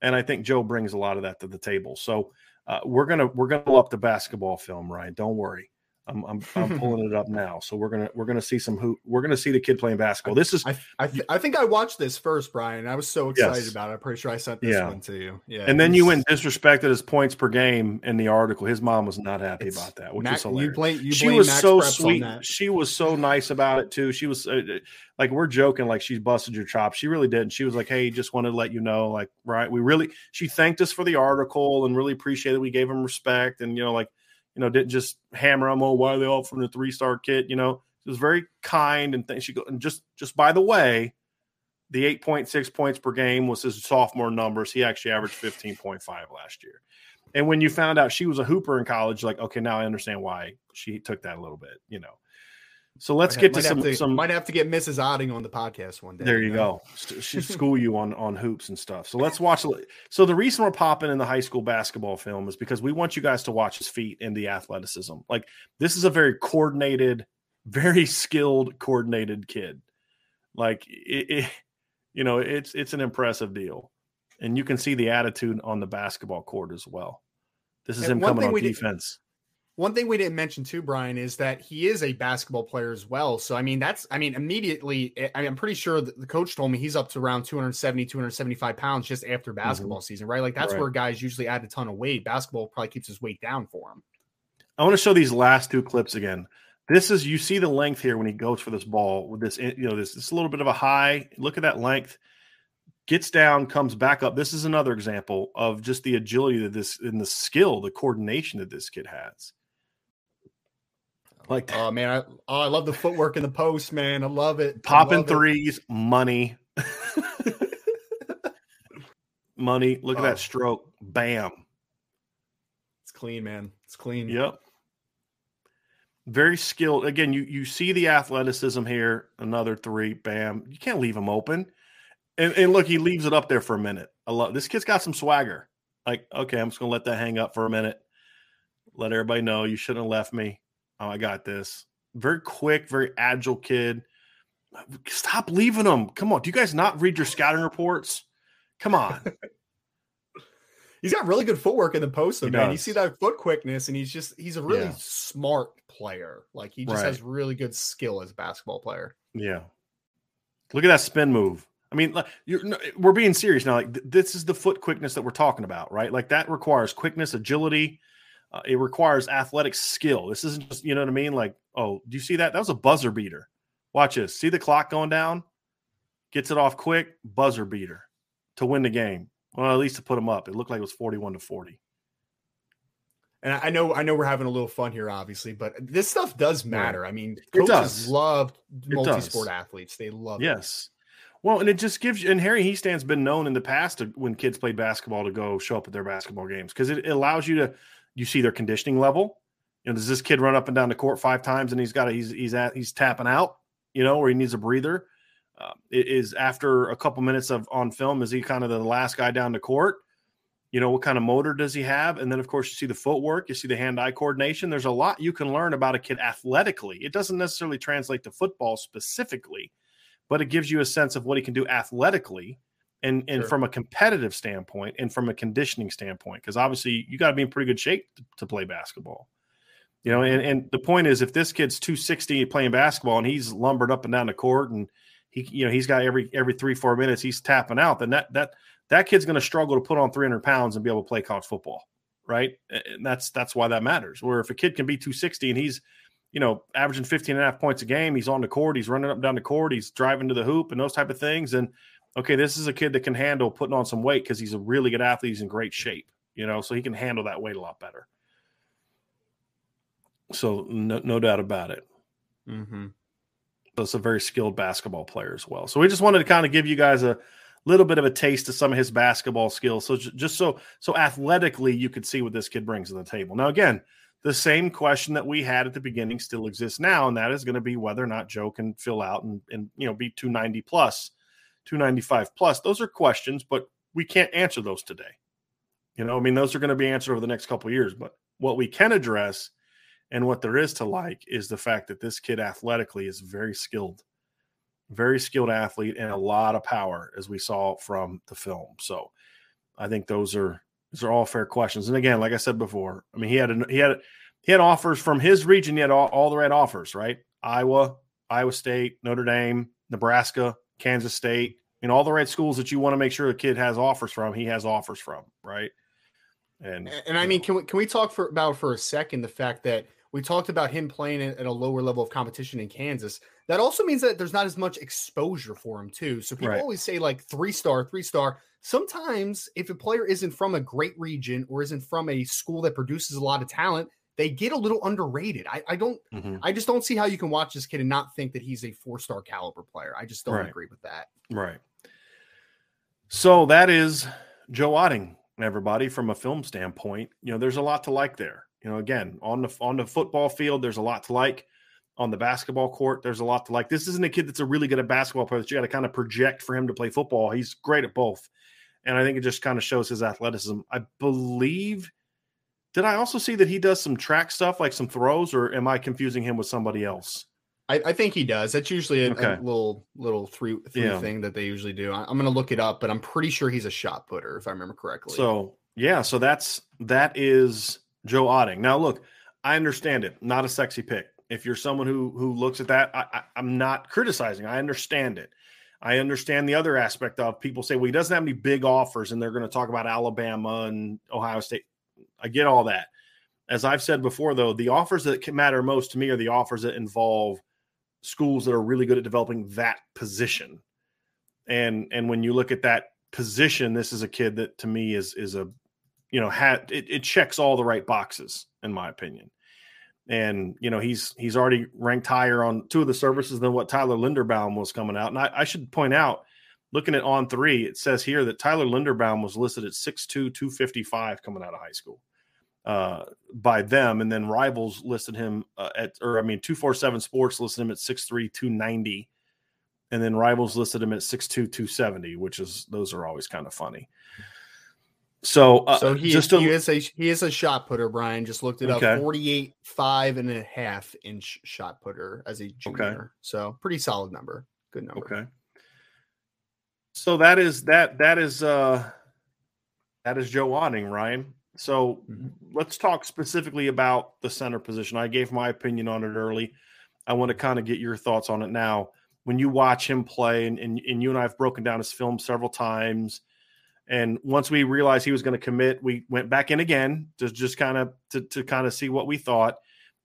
And I think Joe brings a lot of that to the table. So uh, we're gonna we're gonna pull up the basketball film, Ryan. Don't worry. I'm I'm, I'm pulling it up now. So we're gonna we're gonna see some who we're gonna see the kid playing basketball. This is I I, th- I think I watched this first, Brian. I was so excited Yes. about it. I'm pretty sure I sent this Yeah. one to you. Yeah. and then you went disrespected his points per game in the article. His mom was not happy about that, which Mac- is hilarious. You blame you she was Max so Preps sweet. She was so nice about it too. She was uh, like, we're joking, like she's busted your chops. She really didn't. She was like, "Hey, just wanted to let you know, like, right? We really." She thanked us for the article and really appreciated we gave him respect and you know, like, you know, didn't just hammer them. Oh, why are they all from the three star kit? You know, she was very kind and th- she go and just just by the way, the eight point six points per game was his sophomore numbers. He actually averaged fifteen point five last year. And when you found out she was a hooper in college, like, okay, now I understand why she took that a little bit, you know. So let's Might get to some to- some. might have to get Mrs. Otting on the podcast one day. There you know? go. She school you on on hoops and stuff. So let's watch. So the reason we're popping in the high school basketball film is because we want you guys to watch his feet and the athleticism. Like this is a very coordinated, very skilled, coordinated kid. Like it, it you know, it's it's an impressive deal, and you can see the attitude on the basketball court as well. This is And him coming on we did- defense. One thing we didn't mention too, Brian, is that he is a basketball player as well. So, I mean, that's, I mean, immediately, eh, I mean, I'm pretty sure the coach told me he's up to around 270, 275 pounds just after basketball season, right? Like, that's Mm-hmm. Right. where guys usually add a ton of weight. Basketball probably keeps his weight down for him. I want to show these last two clips again. This is you see the length here when he goes for this ball with this, you know, this this a little bit of a high. Look at that length. Gets down, comes back up. This is another example of just the agility that this and the skill, the coordination that this kid has. Like Oh, man. I, oh, I love the footwork in the post, man. I love it. Popping love it. threes, money, money. Look at Oh. that stroke. Bam. It's clean, man. It's clean. Yep. Very skilled. Again, you you see the athleticism here. Another three, bam. You can't leave him open. And, and look, he leaves it up there for a minute. I love this kid's got some swagger. Like, okay, I'm just gonna let that hang up for a minute. Let everybody know you shouldn't have left me. Oh, I got this. Very quick, very agile kid. Stop leaving him. Come on. Do you guys not read your scouting reports? Come on. He's got really good footwork in the post, though, man. You see that foot quickness, and he's just, he's a really Yeah. smart player. Like, he just Right. has really good skill as a basketball player. Yeah. Look at that spin move. I mean, like, you're, we're being serious now. Like th- this is the foot quickness that we're talking about, right? Like that requires quickness, agility. Uh, it requires athletic skill. This isn't just, you know what I mean? Like, oh, do you see that? That was a buzzer beater. Watch this. See the clock going down? Gets it off quick, buzzer beater to win the game. Well, at least to put them up. It looked like it was 41 to 40. And I know, I know we're having a little fun here, obviously, but this stuff does matter. I mean, It coaches love multi-sport athletes. They love it. Yes. Well, and it just gives you, and Harry Hiestand's been known in the past to, when kids played basketball to go show up at their basketball games because it, it allows you to, you see their conditioning level. You know, does this kid run up and down the court five times and he's got a, he's, he's at, he's tapping out, you know, or he needs a breather? Uh, is after a couple minutes of on film, is he kind of the last guy down the court? You know, what kind of motor does he have? And then, of course, you see the footwork, you see the hand eye coordination. There's a lot you can learn about a kid athletically. It doesn't necessarily translate to football specifically, but it gives you a sense of what he can do athletically and, and Sure. from a competitive standpoint and from a conditioning standpoint. Because obviously, you got to be in pretty good shape to, to play basketball. You know, and, and the point is, if this kid's 260 playing basketball and he's lumbered up and down the court and he, you know, he's got every every three four minutes he's tapping out, then that that that kid's going to struggle to put on 300 pounds and be able to play college football, right? And that's that's why that matters. Where if a kid can be 260 and he's, you know, averaging 15 and a half points a game, he's on the court, he's running up and down the court, he's driving to the hoop and those type of things. And okay, this is a kid that can handle putting on some weight because he's a really good athlete, he's in great shape, you know, so he can handle that weight a lot better. So no, no doubt about it. Mm-hmm. So it's a very skilled basketball player as well. So we just wanted to kind of give you guys a little bit of a taste of some of his basketball skills. So just so so athletically you could see what this kid brings to the table. Now again, the same question that we had at the beginning still exists now, and that is going to be whether or not Joe can fill out and and you know be 290 plus, 295 plus. Those are questions, but we can't answer those today. You know, I mean, those are going to be answered over the next couple years. But what we can address and what there is to like is the fact that this kid athletically is very skilled very skilled athlete, and a lot of power, as we saw from the film. So, I think those are those are all fair questions. And again, like I said before, I mean, he had a, he had he had offers from his region. He had all, all the right offers, right? Iowa, Iowa State, Notre Dame, Nebraska, Kansas State, and all the right schools that you want to make sure a kid has offers from. He has offers from, right? And and I mean, can we can we talk for about for a second the fact that we talked about him playing at a lower level of competition in Kansas. That also means that there's not as much exposure for him too. So people right. always say like three star, three star. Sometimes if a player isn't from a great region or isn't from a school that produces a lot of talent, they get a little underrated. I, I don't mm-hmm. I just don't see how you can watch this kid and not think that he's a four star caliber player. I just don't right. agree with that. Right. So that is Joe Otting, everybody, from a film standpoint. You know, there's a lot to like there. You know, again, on the on the football field, there's a lot to like. On the basketball court, there's a lot to like. This isn't a kid that's a really good at basketball player that you got to kind of project for him to play football. He's great at both. And I think it just kind of shows his athleticism. I believe did I also see that he does some track stuff, like some throws, or am I confusing him with somebody else? I, I think he does. That's usually a, okay. a little little three three yeah. thing that they usually do. I, am going to look it up, but I'm pretty sure he's a shot putter if I remember correctly. So yeah, so that's that is Joe Otting. Now, look, I understand it. Not a sexy pick. If you're someone who who looks at that, I, I, I'm not criticizing. I understand it. I understand the other aspect of people say, well, he doesn't have any big offers, and they're going to talk about Alabama and Ohio State. I get all that. As I've said before, though, the offers that matter most to me are the offers that involve schools that are really good at developing that position. And and when you look at that position, this is a kid that to me is is a you know, had it, it checks all the right boxes in my opinion. And you know, he's he's already ranked higher on two of the services than what Tyler Linderbaum was coming out. And I, I should point out, looking at on three, it says here that Tyler Linderbaum was listed at 6'2, 255 coming out of high school uh, by them. And then rivals listed him uh, at, or I mean, 247 Sports listed him at 6'3, 290. And then rivals listed him at 6'2, 270, which is, those are always kind of funny. So, uh, so he, just a, he is a he is a shot putter. Brian just looked it okay. up. 48, five and a half inch shot putter as a junior. Okay. So pretty solid number. Good number. Okay. So that is that that is uh that is Joe Otting, Ryan. So mm-hmm. let's talk specifically about the center position. I gave my opinion on it early. I want to kind of get your thoughts on it now. When you watch him play, and, and, and you and I have broken down his film several times, and once we realized he was going to commit, we went back in again to just kind of to, to kind of see what we thought.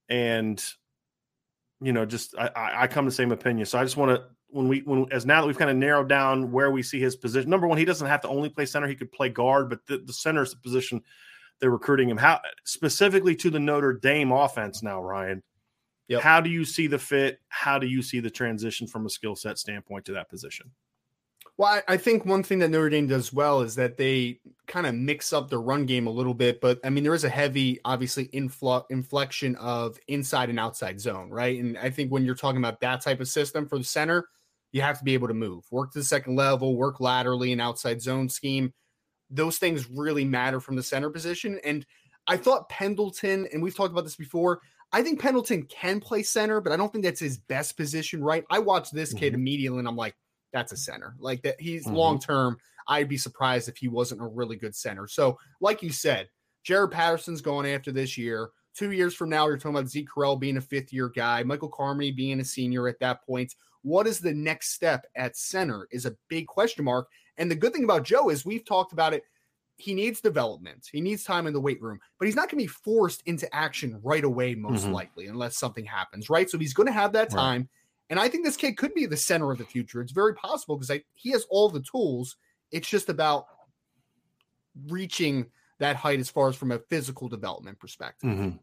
And you know, just I, I come to the same opinion. So I just want to when we when as now that we've kind of narrowed down where we see his position. Number one, he doesn't have to only play center; he could play guard, but the, the center is the position they're recruiting him. How specifically to the Notre Dame offense now, Ryan? Yep. How do you see the fit? How do you see the transition from a skill set standpoint to that position? Well, I, I, think one thing that Notre Dame does well is that they kind of mix up the run game a little bit. But I mean, there is a heavy, obviously, influ- inflection of inside and outside zone, right? And I think when you're talking about that type of system for the center, you have to be able to move, work to the second level, work laterally, and outside zone scheme those things really matter from the center position. And I thought Pendleton, and we've talked about this before. I think Pendleton can play center, but I don't think that's his best position, right? I watched this mm-hmm. kid immediately and I'm like, that's a center. Like that he's mm-hmm. long term. I'd be surprised if he wasn't a really good center. So, like you said, Jarrett Patterson's going after this year. Two years from now, you're talking about Zeke Correll being a fifth year guy, Michael Carmody being a senior at that point. What is the next step at center is a big question mark. And the good thing about Joe is we've talked about it. He needs development. He needs time in the weight room, but he's not going to be forced into action right away, most mm-hmm. likely, unless something happens, right? So he's going to have that time. Right. And I think this kid could be the center of the future. It's very possible because he has all the tools. It's just about reaching that height as far as from a physical development perspective. Mm-hmm.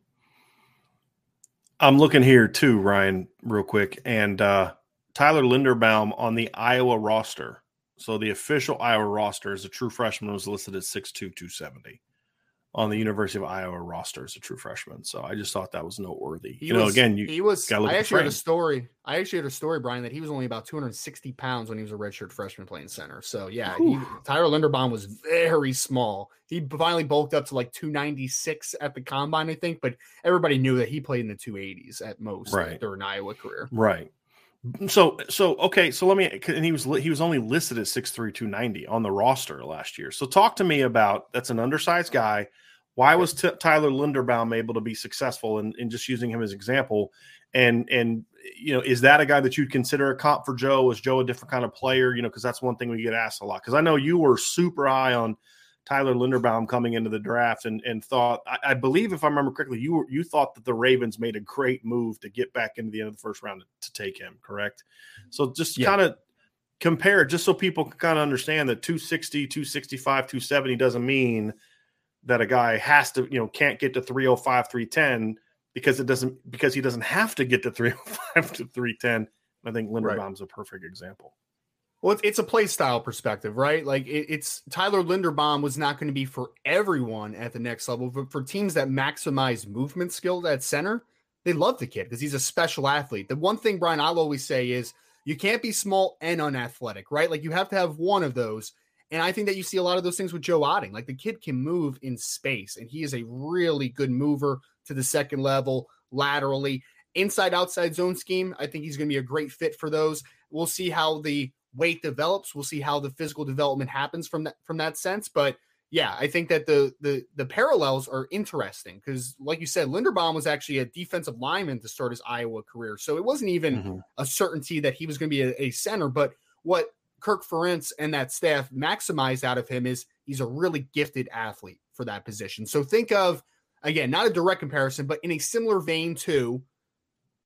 I'm looking here too, Ryan, real quick. And uh, Tyler Linderbaum on the Iowa roster so the official Iowa roster as a true freshman was listed at 6'2", 270 on the University of Iowa roster as a true freshman. So I just thought that was noteworthy. He you know, again, you he was. I actually heard a story. I actually heard a story, Brian, that he was only about 260 pounds when he was a redshirt freshman playing center. So yeah, he, Tyler Linderbaum was very small. He finally bulked up to like 296 at the combine, I think. But everybody knew that he played in the 280s at most right. during Iowa career. Right. So so okay, so let me and he was he was only listed at 6'3 290 on the roster last year. So talk to me about that's an undersized guy. Why was T- Tyler Linderbaum able to be successful and in, in just using him as example? And and you know, is that a guy that you'd consider a comp for Joe? Is Joe a different kind of player? You know, because that's one thing we get asked a lot. Because I know you were super high on Tyler Linderbaum coming into the draft and and thought I, I, believe if I remember correctly, you you thought that the Ravens made a great move to get back into the end of the first round to, to take him, correct? So just yeah. kind of compare just so people can kind of understand that 260, 265, 270 doesn't mean that a guy has to, you know, can't get to 305, 310 because it doesn't because he doesn't have to get to 305 to 310. I think Linderbaum's right. a perfect example. Well, it's it's a play style perspective, right? Like it, it's Tyler Linderbaum was not going to be for everyone at the next level, but for teams that maximize movement skill at center, they love the kid because he's a special athlete. The one thing, Brian, I'll always say is you can't be small and unathletic, right? Like you have to have one of those. And I think that you see a lot of those things with Joe Otting. Like the kid can move in space, and he is a really good mover to the second level, laterally, inside outside zone scheme. I think he's going to be a great fit for those. We'll see how the weight develops. We'll see how the physical development happens from that from that sense. But yeah, I think that the the the parallels are interesting because, like you said, Linderbaum was actually a defensive lineman to start his Iowa career, so it wasn't even mm-hmm. a certainty that he was going to be a, a, center. But what Kirk Ferentz and that staff maximized out of him is he's a really gifted athlete for that position. So think of again, not a direct comparison, but in a similar vein to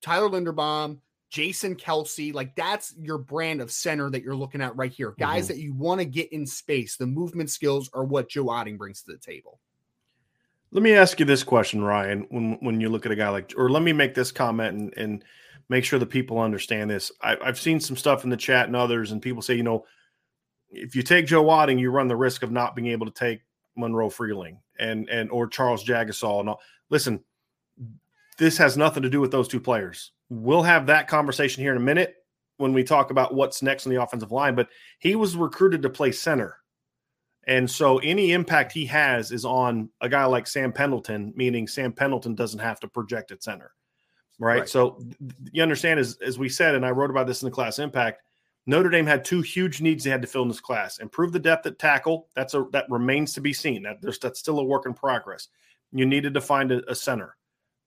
Tyler Linderbaum, Jason Kelce, like that's your brand of center that you're looking at right here. Guys mm-hmm. that you want to get in space. The movement skills are what Joe Otting brings to the table. Let me ask you this question, Ryan. When when you look at a guy like, or let me make this comment and and make sure the people understand this. I, I've seen some stuff in the chat and others, and people say, you know, if you take Joe Otting, you run the risk of not being able to take Monroe Freeling and and or Charles Jagusah. and all. Listen, this has nothing to do with those two players. We'll have that conversation here in a minute when we talk about what's next in the offensive line. But he was recruited to play center. And so any impact he has is on a guy like Sam Pendleton, meaning Sam Pendleton doesn't have to project at center. Right. right. So you understand, as, as we said, and I wrote about this in the class impact, Notre Dame had two huge needs they had to fill in this class. Improve the depth at tackle. That's a that remains to be seen. That there's that's still a work in progress. You needed to find a, a center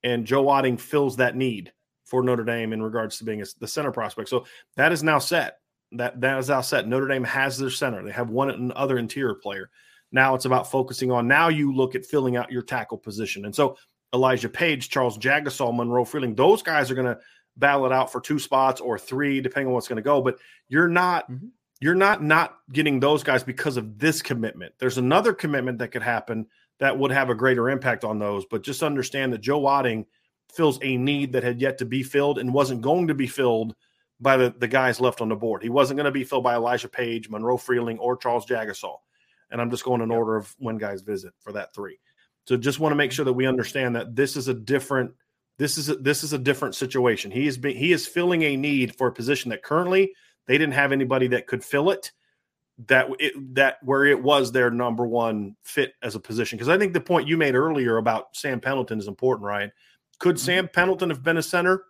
and Joe Otting fills that need for Notre Dame in regards to being a, the center prospect. So that is now set. That that is now set. Notre Dame has their center. They have one other interior player. Now it's about focusing on. Now you look at filling out your tackle position, and so Elijah Page, Charles Jagusah, Monroe Freeling, those guys are going to battle it out for two spots or three, depending on what's going to go. But you're not. Mm-hmm. You're not not getting those guys because of this commitment. There's another commitment that could happen that would have a greater impact on those. But just understand that Joe Otting fills a need that had yet to be filled and wasn't going to be filled by the, the guys left on the board. He wasn't going to be filled by Elijah Page, Monroe Freeling, or Charles Jagusah. And I'm just going in order of when guys visit for that three. So just want to make sure that we understand that this is a different this is a, this is a different situation. He is being, he is filling a need for a position that currently they didn't have anybody that could fill it that it, that where it was their number one fit as a position. Because I think the point you made earlier about Sam Pendleton is important, Ryan. Could mm-hmm. Sam Pendleton have been a center?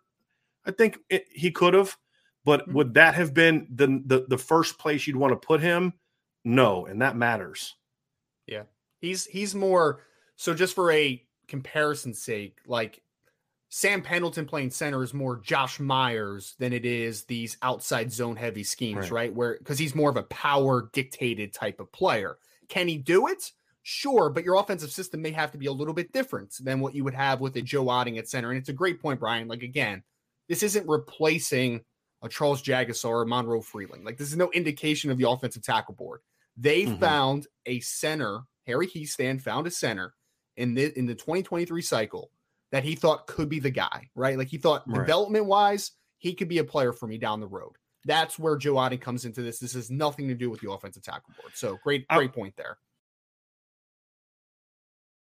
I think it, he could have, but mm-hmm. would that have been the, the the first place you'd want to put him? No, and that matters. Yeah, he's he's more so. Just for a comparison's sake, like Sam Pendleton playing center is more Josh Myers than it is these outside zone heavy schemes, right? right? Where because he's more of a power dictated type of player. Can he do it? Sure, but your offensive system may have to be a little bit different than what you would have with a Joe Otting at center. And it's a great point, Brian. Like again, this isn't replacing a Charles Jagusah or Monroe Freeling. Like this is no indication of the offensive tackle board. They mm-hmm. found a center. Harry Hiestand found a center in the in the 2023 cycle that he thought could be the guy, right? Like he thought right. development wise, he could be a player for me down the road. That's where Joe Otting comes into this. This has nothing to do with the offensive tackle board. So great, great point there.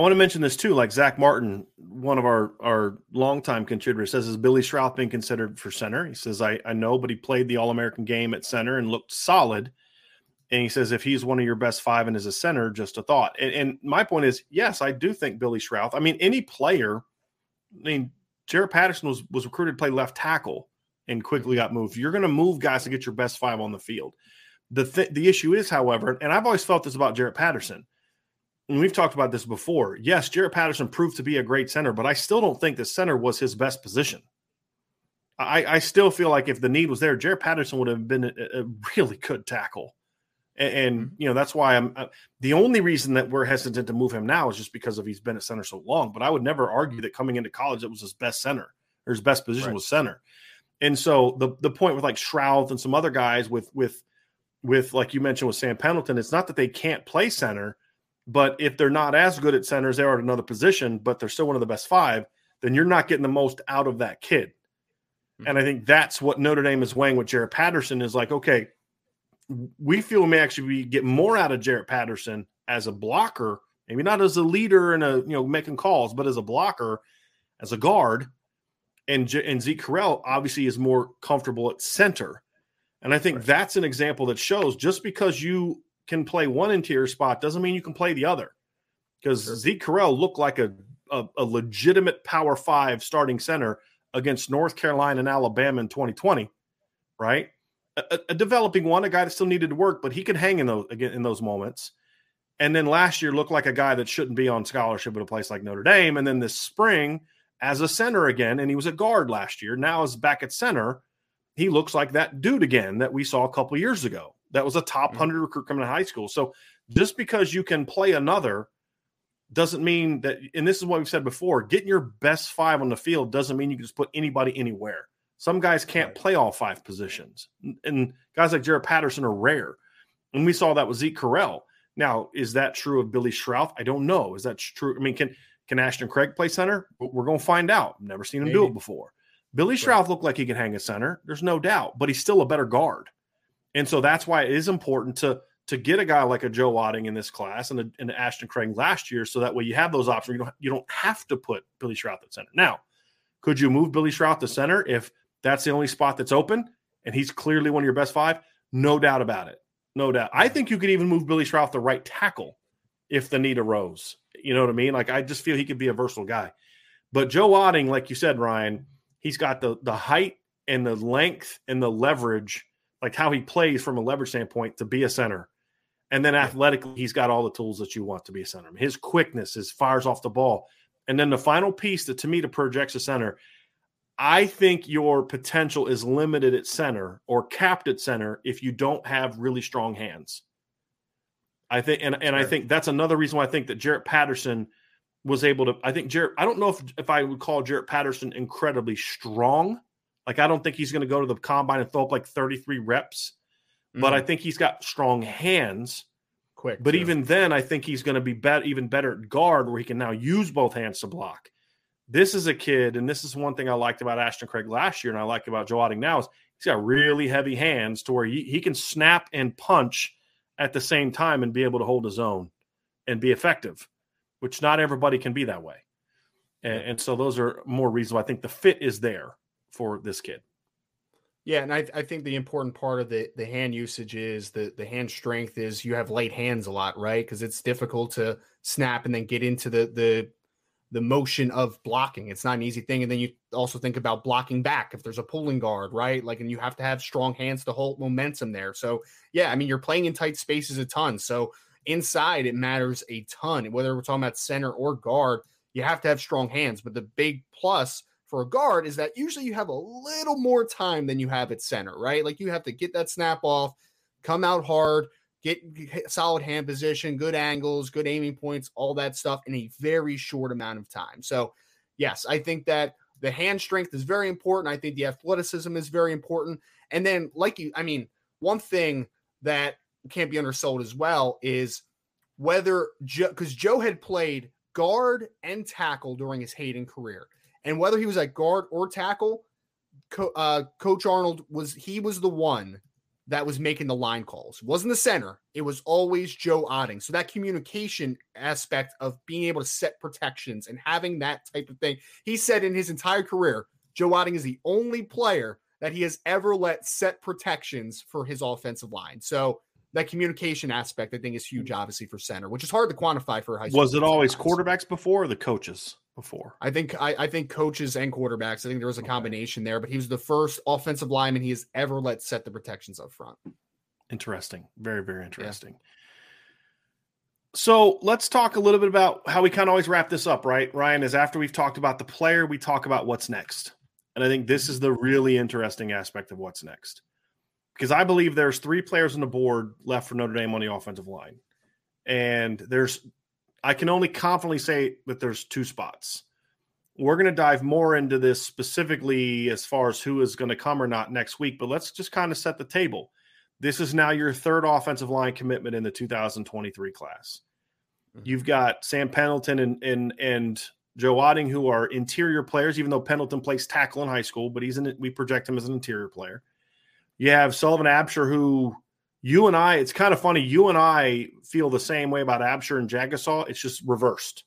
I want to mention this too. Like Zach Martin, one of our our longtime contributors, says, "Is Billy Schrauth being considered for center?" He says, "I I know, but he played the All American game at center and looked solid." And he says, "If he's one of your best five and is a center, just a thought." And, and my point is, yes, I do think Billy Schrauth. I mean, any player. I mean, Jarrett Patterson was was recruited to play left tackle and quickly got moved. You're going to move guys to get your best five on the field. The th- the issue is, however, and I've always felt this about Jarrett Patterson and we've talked about this before. Yes, Jarrett Patterson proved to be a great center, but I still don't think the center was his best position. I, I still feel like if the need was there, Jarrett Patterson would have been a, a really good tackle. And, and, mm-hmm. you know, that's why I'm uh, the only reason that we're hesitant to move him now is just because of he's been at center so long. But I would never argue that coming into college, it was his best center or his best position right. was center. And so the the point with like Schrauth and some other guys with with with like you mentioned with Sam Pendleton, it's not that they can't play center but if they're not as good at centers, they are at another position, but they're still one of the best five, then you're not getting the most out of that kid. Mm-hmm. And I think that's what Notre Dame is weighing with Jarrett Patterson is like, okay, we feel we may actually be, get more out of Jarrett Patterson as a blocker, maybe not as a leader and a you know making calls, but as a blocker, as a guard. And, J- and Zeke Correll obviously is more comfortable at center. And I think right. that's an example that shows just because you can play one interior spot doesn't mean you can play the other. Because sure. Zeke Correll looked like a, a, a legitimate Power Five starting center against North Carolina and Alabama in 2020, right? A, a, developing one, a guy that still needed to work, but he could hang in those again in those moments. And then last year looked like a guy that shouldn't be on scholarship at a place like Notre Dame. And then this spring, as a center again, and he was a guard last year. Now is back at center. He looks like that dude again that we saw a couple years ago. That was a top 100 mm-hmm. recruit coming to high school. So just because you can play another doesn't mean that, and this is what we've said before getting your best five on the field doesn't mean you can just put anybody anywhere. Some guys can't play all five positions. And guys like Jarrett Patterson are rare. And we saw that with Zeke Correll. Now, is that true of Billy Schrauth? I don't know. Is that true? I mean, can can Ashton Craig play center? We're going to find out. Never seen him Maybe. do it before. Billy Schrauth looked like he can hang a center. There's no doubt, but he's still a better guard. And so that's why it is important to to get a guy like a Joe Otting in this class and, a, and Ashton Craig last year, so that way you have those options. You don't you don't have to put Billy Schrauth at center. Now, could you move Billy Schrauth to center if that's the only spot that's open and he's clearly one of your best five? No doubt about it. No doubt. I think you could even move Billy Schrauth to right tackle if the need arose. You know what I mean? Like I just feel he could be a versatile guy. But Joe Otting, like you said, Ryan, he's got the the height and the length and the leverage like how he plays from a leverage standpoint to be a center. And then athletically, he's got all the tools that you want to be a center. His quickness, his fires off the ball. And then the final piece that to me to projects a center, I think your potential is limited at center or capped at center if you don't have really strong hands. I think, and, and I think that's another reason why I think that Jarrett Patterson was able to. I think Jarrett, I don't know if, if I would call Jarrett Patterson incredibly strong, like I don't think he's going to go to the combine and throw up like 33 reps, mm-hmm. but I mm. think he's got strong hands. Quick. But too. even then, I think he's going to be better, even better at guard, where he can now use both hands to block. This is a kid, and this is one thing I liked about Ashton Craig last year, and I like about Joe Otting now is he's got really heavy hands to where he, he can snap and punch at the same time and be able to hold his own and be effective, which not everybody can be that way. And, and so those are more reasons why I think the fit is there for this kid. Yeah, and I, I think the important part of the the hand usage is the the hand strength is you have light hands a lot, right? Because it's difficult to snap and then get into the the the motion of blocking. It's not an easy thing. And then you also think about blocking back if there's a pulling guard, right? Like, and you have to have strong hands to hold momentum there. So, yeah, I mean, you're playing in tight spaces a ton. So, inside, it matters a ton. Whether we're talking about center or guard, you have to have strong hands. But the big plus for a guard is that usually you have a little more time than you have at center, right? Like you have to get that snap off, come out hard, get solid hand position, good angles, good aiming points, all that stuff in a very short amount of time. So, yes, I think that the hand strength is very important. I think the athleticism is very important. And then, like you, I mean, one thing that can't be undersold as well is whether because Joe, Joe had played guard and tackle during his Hayden career. And whether he was at guard or tackle, Co- uh, Coach Arnold was he was the one that was making the line calls. It wasn't the center. It was always Joe Otting. So that communication aspect of being able to set protections and having that type of thing. He said in his entire career, Joe Otting is the only player that he has ever let set protections for his offensive line. So that communication aspect, I think, is huge, obviously, for center, which is hard to quantify for high school. Was it always quarterbacks before or the coaches before? I think I, I think coaches and quarterbacks. I think there was a combination there, but he was the first offensive lineman he has ever let set the protections up front. Interesting. Very, very interesting. So let's talk a little bit about how we kind of always wrap this up, right? Ryan, is after we've talked about the player, we talk about what's next. And I think this is the really interesting aspect of what's next. Because I believe there's three players on the board left for Notre Dame on the offensive line. And there's I can only confidently say that there's two spots. We're going to dive more into this specifically as far as who is going to come or not next week, but let's just kind of set the table. This is now your third offensive line commitment in the 2023 class. Mm-hmm. You've got Sam Pendleton and and and Joe Otting, who are interior players, even though Pendleton plays tackle in high school, but he's in we project him as an interior player. You have Sullivan Absher, who you and I, it's kind of funny. You and I feel the same way about Absher and Jagusah. It's just reversed,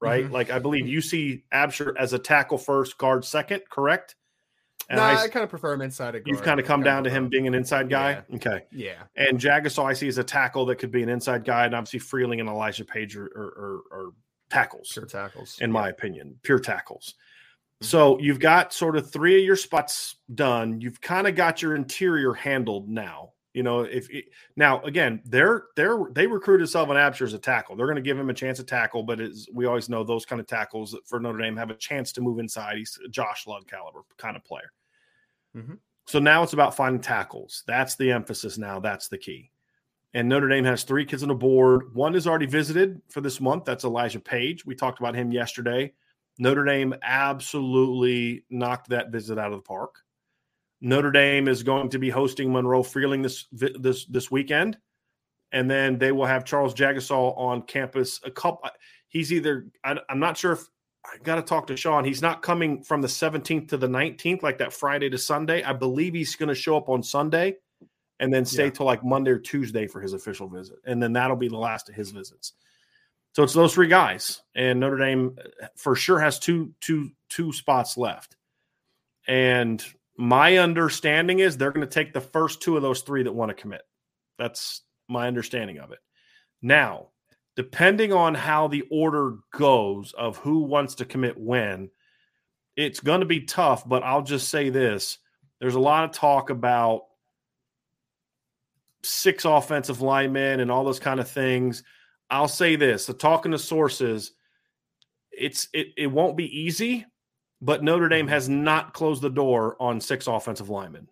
right? Mhm. Like I believe you see Absher as a tackle first, guard second, correct? And no, I- I, kind of prefer him inside of you've kind of come Kinda down to him being an inside guy. Okay. Yeah. And Jagusah, I see as a tackle that could be an inside guy, and obviously Freeling and Elijah Page are, are, are, are tackles, Pure tackles. in my opinion, pure tackles. Mm-hmm. So you've got sort of three of your spots done. You've kind of got your interior handled now. You know, if it, now again, they're they're they recruited Sullivan Absher as a tackle. They're going to give him a chance at tackle, but as we always know, those kind of tackles for Notre Dame have a chance to move inside. He's a Josh Lugg caliber kind of player. Mhm. So now it's about finding tackles. That's the emphasis now. That's the key. And Notre Dame has three kids on the board. One is already visited for this month. That's Elijah Page. We talked about him yesterday. Notre Dame absolutely knocked that visit out of the park. Notre Dame is going to be hosting Monroe Freeling this this this weekend, and then they will have Charles Jagusah on campus. A couple. He's either I, I'm not sure if I got to talk to Sean. He's not coming from the 17th to the 19th, like that Friday to Sunday. I believe he's going to show up on Sunday, and then stay Yeah. till like Monday or Tuesday for his official visit, and then that'll be the last of his visits. So it's those three guys, and Notre Dame uh, for sure has two two two spots left. And my understanding is they're going to take the first two of those three that want to commit. That's my understanding of it. Now, depending on how the order goes of who wants to commit when, it's going to be tough. But I'll just say this: there's a lot of talk about six offensive linemen and all those kind of things. I'll say this: so talking to sources, it's it it won't be easy, but Notre Dame has not closed the door on six offensive linemen.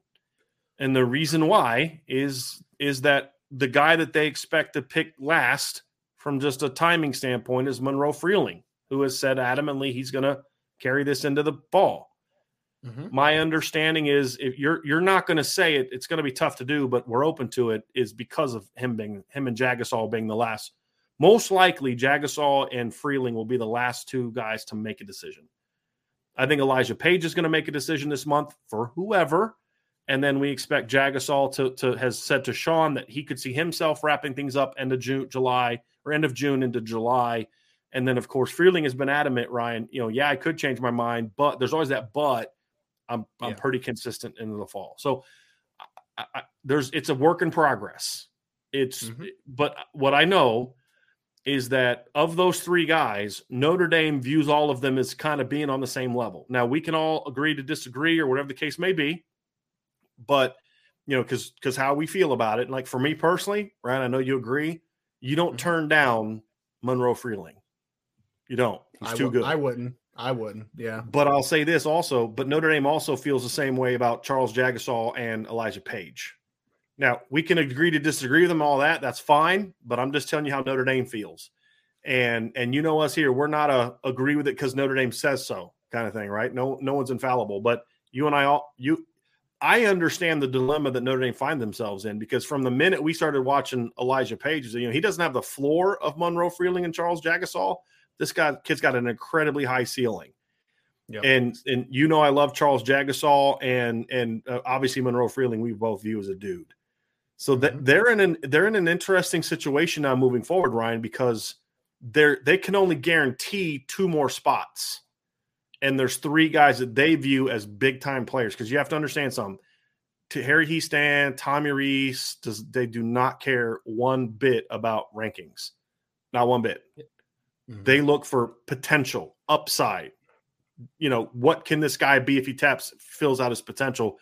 And the reason why is is that the guy that they expect to pick last from just a timing standpoint is Monroe Freeling, who has said adamantly he's going to carry this into the fall. Mhm. My understanding is if you're you're not going to say it, it's going to be tough to do, but we're open to it. Is because of him being him and Jagusah being the last. Most likely, Jagusah and Freeling will be the last two guys to make a decision. I think Elijah Page is going to make a decision this month for whoever, and then we expect Jagusah to to has said to Sean that he could see himself wrapping things up end of June, July or end of June into July, and then of course Freeling has been adamant, Ryan. You know, yeah, I could change my mind, but there's always that but. I'm I'm Yeah. pretty consistent into the fall. So I, I, there's it's a work in progress. It's Mhm. but what I know is that of those three guys, Notre Dame views all of them as kind of being on the same level. Now we can all agree to disagree or whatever the case may be, but you know, because because how we feel about it. Like for me personally, Ryan, I know you agree. You don't Mhm. turn down Monroe Freeling. You don't. He's I too would- good. I wouldn't. I wouldn't. Yeah. But I'll say this also, but Notre Dame also feels the same way about Charles Jagusah and Elijah Page. Now, we can agree to disagree with them, all that. That's fine. But I'm just telling you how Notre Dame feels. And and you know us here, we're not a agree with it because Notre Dame says so kind of thing, right? No, no one's infallible. But you and I all you I understand the dilemma that Notre Dame find themselves in because from the minute we started watching Elijah Page, you know, he doesn't have the floor of Monroe Freeling and Charles Jagusah. This guy kid's got an incredibly high ceiling. Yep. And and you know I love Charles Jagusah and and uh, obviously Monroe Freeling we both view as a dude. So that mm-hmm. they're in an they're in an interesting situation now moving forward, Ryan, because they're they can only guarantee two more spots. And there's three guys that they view as big time players because you have to understand something. To Harry Hiestand, Tommy Rees, does they do not care one bit about rankings. Not one bit. Mm-hmm. They look for potential, upside. You know, what can this guy be if he taps, fills out his potential?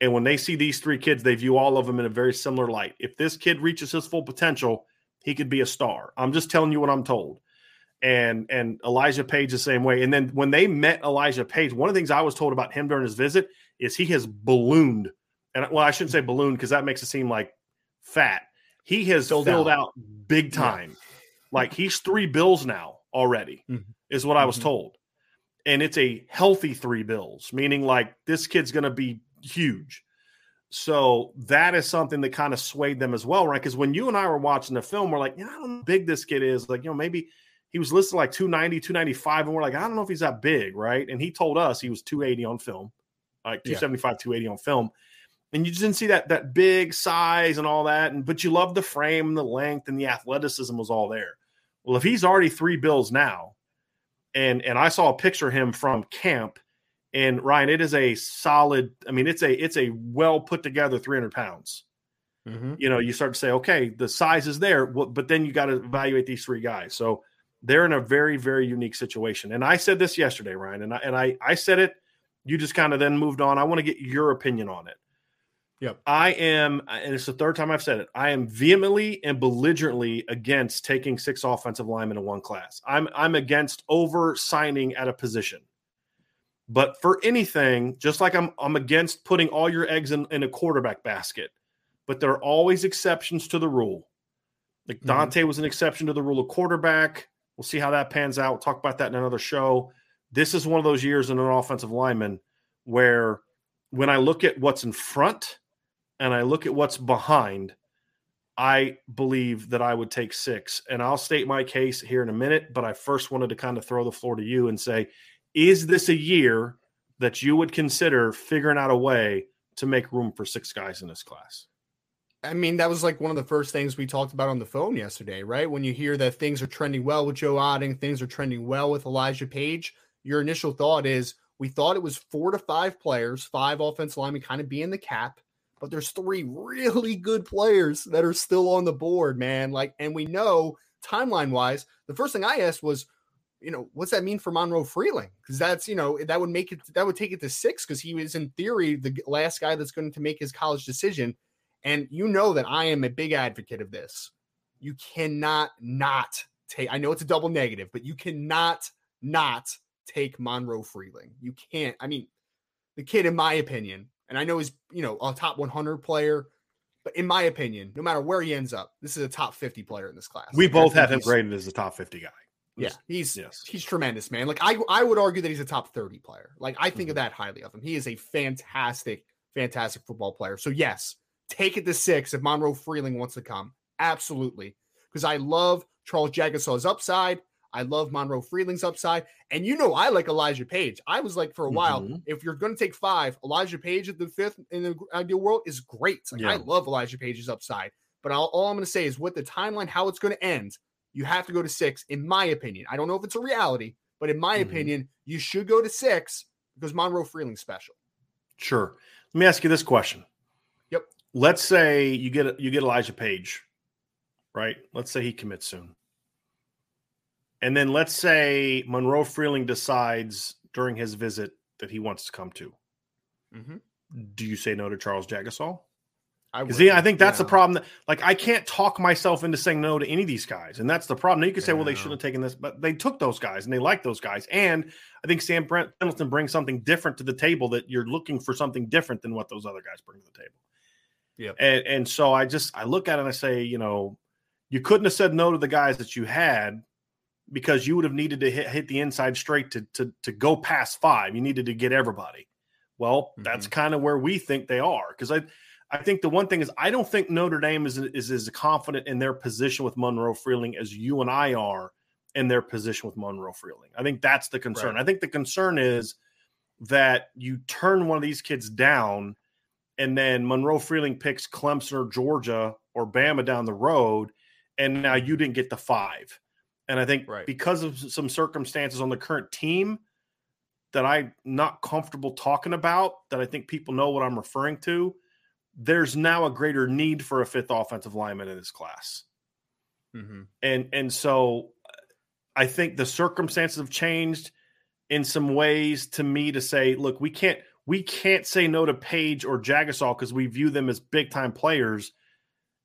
And when they see these three kids, they view all of them in a very similar light. If this kid reaches his full potential, he could be a star. I'm just telling you what I'm told. And and Elijah Page the same way. And then when they met Elijah Page, one of the things I was told about him during his visit is he has ballooned. And well, I shouldn't say ballooned because that makes it seem like fat. He has filled, filled out. out. big time. Yeah. Like he's three bills now already, mm-hmm. is what I was mm-hmm. told. And it's a healthy three bills, meaning like this kid's going to be huge. So that is something that kind of swayed them as well, right? Because when you and I were watching the film, we're like, yeah, I don't know how big this kid is. Like, you know, maybe he was listed like 290, 295, and we're like, I don't know if he's that big, right? And he told us he was 280 on film, like 275, yeah. 280 on film. And you just didn't see that that big size and all that. And but you love the frame and the length and the athleticism was all there. Well, if he's already three bills now, and and I saw a picture of him from camp and Ryan, it is a solid. I mean, it's a it's a well put together 300 pounds. Mm-hmm. You know, you start to say, okay, the size is there, but then you got to evaluate these three guys. So they're in a very very unique situation. And I said this yesterday, Ryan, and I and I I said it. You just kind of then moved on. I want to get your opinion on it. Yep. I am, and it's the third time I've said it. I am vehemently and belligerently against taking six offensive linemen in one class. I'm I'm against over signing at a position. But for anything, just like I'm, I'm against putting all your eggs in, in a quarterback basket, but there are always exceptions to the rule. Like mm-hmm. Dante mm-hmm. was an exception to the rule of quarterback. We'll see how that pans out. We'll talk about that in another show. This is one of those years in an offensive lineman where when I look at what's in front and I look at what's behind, I believe that I would take six. And I'll state my case here in a minute, but I first wanted to kind of throw the floor to you and say, is this a year that you would consider figuring out a way to make room for six guys in this class? I mean, that was like one of the first things we talked about on the phone yesterday, right? When you hear that things are trending well with Joe Otting, things are trending well with Elijah Page, your initial thought is we thought it was four to five players, five offensive linemen kind of being the cap, but there's three really good players that are still on the board, man. Like, and we know timeline wise, the first thing I asked was, you know, what's that mean for Monroe Freeling? Because that's, you know, that would make it, that would take it to six because he was in theory the last guy that's going to make his college decision. And you know that I am a big advocate of this. You cannot not take, I know it's a double negative, but you cannot not take Monroe Freeling. You can't. I mean, the kid, in my opinion, and I know he's, you know, a top 100 player, but in my opinion, no matter where he ends up, this is a top 50 player in this class. We both have him graded as a top 50 guy. Yeah, he's yes. he's tremendous, man. Like I I would argue that he's a top 30 player. Like I think mm-hmm. of that highly of him. He is a fantastic, fantastic football player. So yes, take it to six if Monroe Freeling wants to come. Absolutely. Because I love Charles Jagusah's upside. I love Monroe Freeling's upside. And you know, I like Elijah Page. I was like for a while, mm-hmm. if you're going to take five, Elijah Page at the fifth in the ideal world is great. Like, yeah. I love Elijah Page's upside. But I'll, all I'm going to say is with the timeline, how it's going to end, you have to go to six, in my opinion. I don't know if it's a reality, but in my mm-hmm. opinion, you should go to six because Monroe Freeling's special. Sure. Let me ask you this question. Yep. Let's say you get you get Elijah Page, right? Let's say he commits soon. And then let's say Monroe Freeling decides during his visit that he wants to come to. Mm-hmm. Do you say no to Charles Jagusah? I See, I think that's yeah. the problem. That, like, I can't talk myself into saying no to any of these guys, and that's the problem. Now you could say, yeah. well, they shouldn't have taken this, but they took those guys and they like those guys. And I think Sam Brent Pendleton brings something different to the table that you're looking for something different than what those other guys bring to the table. Yeah, and, and so I just I look at it and I say, you know, you couldn't have said no to the guys that you had because you would have needed to hit, hit the inside straight to to to go past five. You needed to get everybody. Well, mm-hmm. that's kind of where we think they are because I I think the one thing is I don't think Notre Dame is, is as confident in their position with Monroe Freeling as you and I are in their position with Monroe Freeling. I think that's the concern. Right. I think the concern is that you turn one of these kids down and then Monroe Freeling picks Clemson or Georgia or Bama down the road, and now you didn't get the five. And I think Right. because of some circumstances on the current team that I'm not comfortable talking about, that I think people know what I'm referring to, there's now a greater need for a fifth offensive lineman in this class. Mm-hmm. And and so I think the circumstances have changed in some ways to me to say, look, we can't we can't say no to Paige or Jagusah because we view them as big time players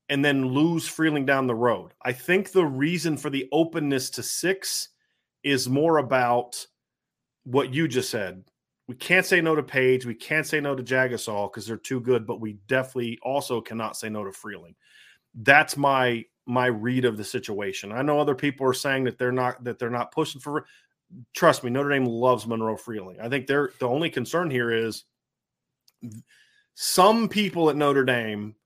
and then lose Freeling down the road. I think the reason for the openness to six is more about what you just said. We can't say no to Paige. We can't say no to Jagusah because they're too good, but we definitely also cannot say no to Freeling. That's my my read of the situation. I know other people are saying that they're not that they're not pushing for trust me, Notre Dame loves Monroe Freeling. I think they're the only concern here is some people at Notre Dame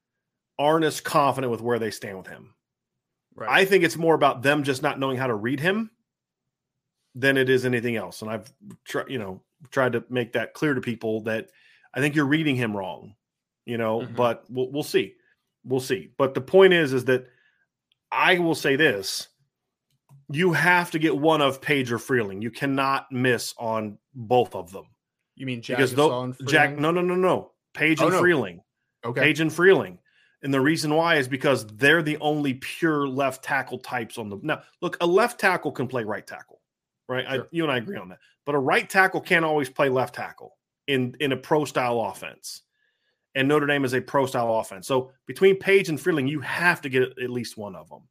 aren't as confident with where they stand with him. Right. I think it's more about them just not knowing how to read him than it is anything else. And I've tried, you know, tried to make that clear to people that I think you're reading him wrong, you know, Mhm. but we'll, we'll see. We'll see. But the point is, is that I will say this you have to get one of Paige or Freeling. You cannot miss on both of them you mean because Jack though Jack, no, no, no, no, Paige Oh, and no. Freeling. Okay. Paige and Freeling. And the reason why is because they're the only pure left tackle types on the now. Look, a left tackle can play right tackle, right? I, you and I agree on that. But a right tackle can't always play left tackle in in a pro style offense. And Notre Dame is a pro style offense. So between Paige and Freeling, you have to get at least one of them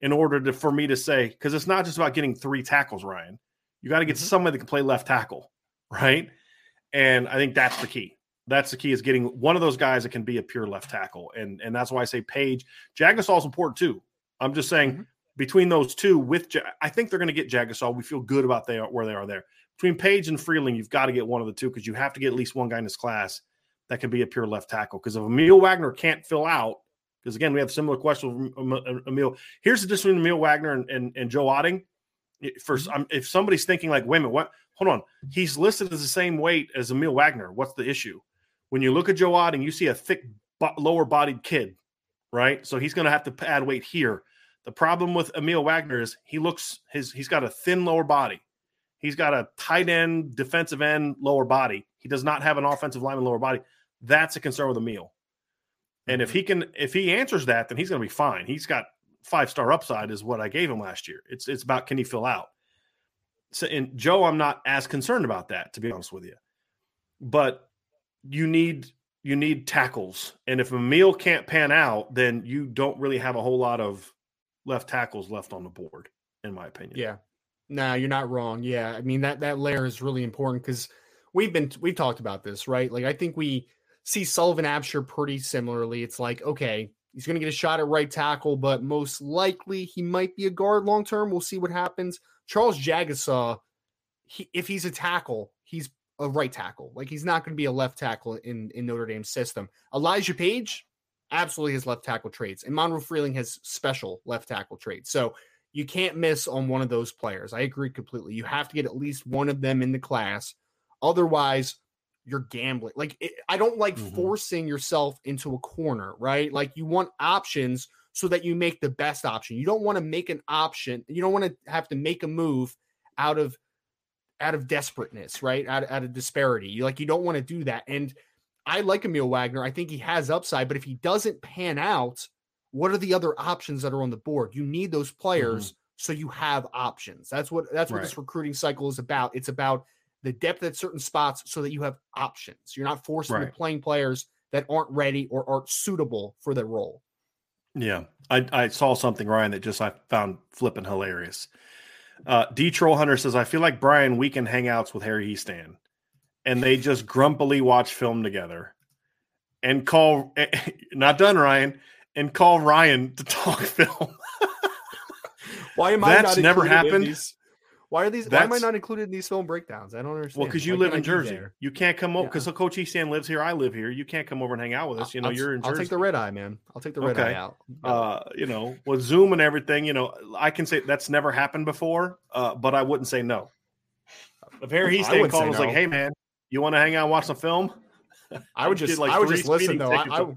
in order to for me to say because it's not just about getting three tackles, Ryan. You got to get Mhm. somebody that can play left tackle, right? And I think that's the key. That's the key is getting one of those guys that can be a pure left tackle. And and that's why I say Paige. Jagusah is important too. I'm just saying Mhm. Between those two, with Ja- I think they're going to get Jagusah. We feel good about they are, where they are there. Between Paige and Freeling, you've got to get one of the two because you have to get at least one guy in this class that can be a pure left tackle. Because if Aamil Wagner can't fill out, because again, we have similar questions with Em- Aamil. Here's the difference between Aamil Wagner and, and, and Joe Otting. First, mm-hmm. I'm, if somebody's thinking like, wait a minute, what? Hold on, he's listed as the same weight as Aamil Wagner. What's the issue? When you look at Joe Otting, you see a thick, bo- lower bodied kid, right? So he's going to have to add weight here. The problem with Aamil Wagner is he looks his he's got a thin lower body. He's got a tight end, defensive end lower body. He does not have an offensive lineman lower body. That's a concern with Aamil. And if mm-hmm. he can, if he answers that, then he's going to be fine. He's got five star upside, is what I gave him last year. It's it's about can he fill out. So, and Joe, I'm not as concerned about that, to be honest with you. But you need you need tackles, and if Aamil can't pan out, then you don't really have a whole lot of left tackles left on the board, in my opinion. Yeah. No, you're not wrong. Yeah. I mean that that layer is really important because we've been we've talked about this, right? Like I think we see Sullivan Absher pretty similarly. It's like, okay, he's gonna get a shot at right tackle, but most likely he might be a guard long term. We'll see what happens. Charles Jagusah, he, if he's a tackle, he's a right tackle. Like he's not going to be a left tackle in in Notre Dame's system. Elijah Paige absolutely has left tackle traits, and Monroe Freeling has special left tackle traits. So you can't miss on one of those players. I agree completely. You have to get at least one of them in the class. Otherwise, you're gambling. Like it, I don't like Mhm. forcing yourself into a corner, right? Like you want options so that you make the best option. You don't want to make an option. You don't want to have to make a move out of out of desperateness, right? Out, out of disparity. You like you don't want to do that. And I like Aamil Wagner. I think he has upside, but if he doesn't pan out, what are the other options that are on the board? You need those players so you have options. That's what that's what this recruiting cycle is about. It's about the depth at certain spots so that you have options. You're not forcing Right. to playing players that aren't ready or aren't suitable for the role. Yeah, I, I saw something Ryan that just I found flipping hilarious. Uh, D Troll Hunter says I feel like Brian weekend hangouts with Harry Hiestand, and they just grumpily watch film together, and call not done Ryan, and call Ryan to talk film. Why am I That's not never included in happened. these- why are these? Why am I not included in these film breakdowns? I don't understand. well, because you Why live in Jersey, you can't come over Yeah. because Coach Hiestand lives here. I live here. You can't come over and hang out with us. You know, I'll, you're in I'll take the red eye, man. I'll take the red Okay. eye out. uh, you know, with Zoom and everything, you know, I can say that's never happened before, uh, but I wouldn't say no. If Harry I Hiestand called was like, "Hey, man, You want to hang out and watch some film? I would just, like, I would just listen though. I. I,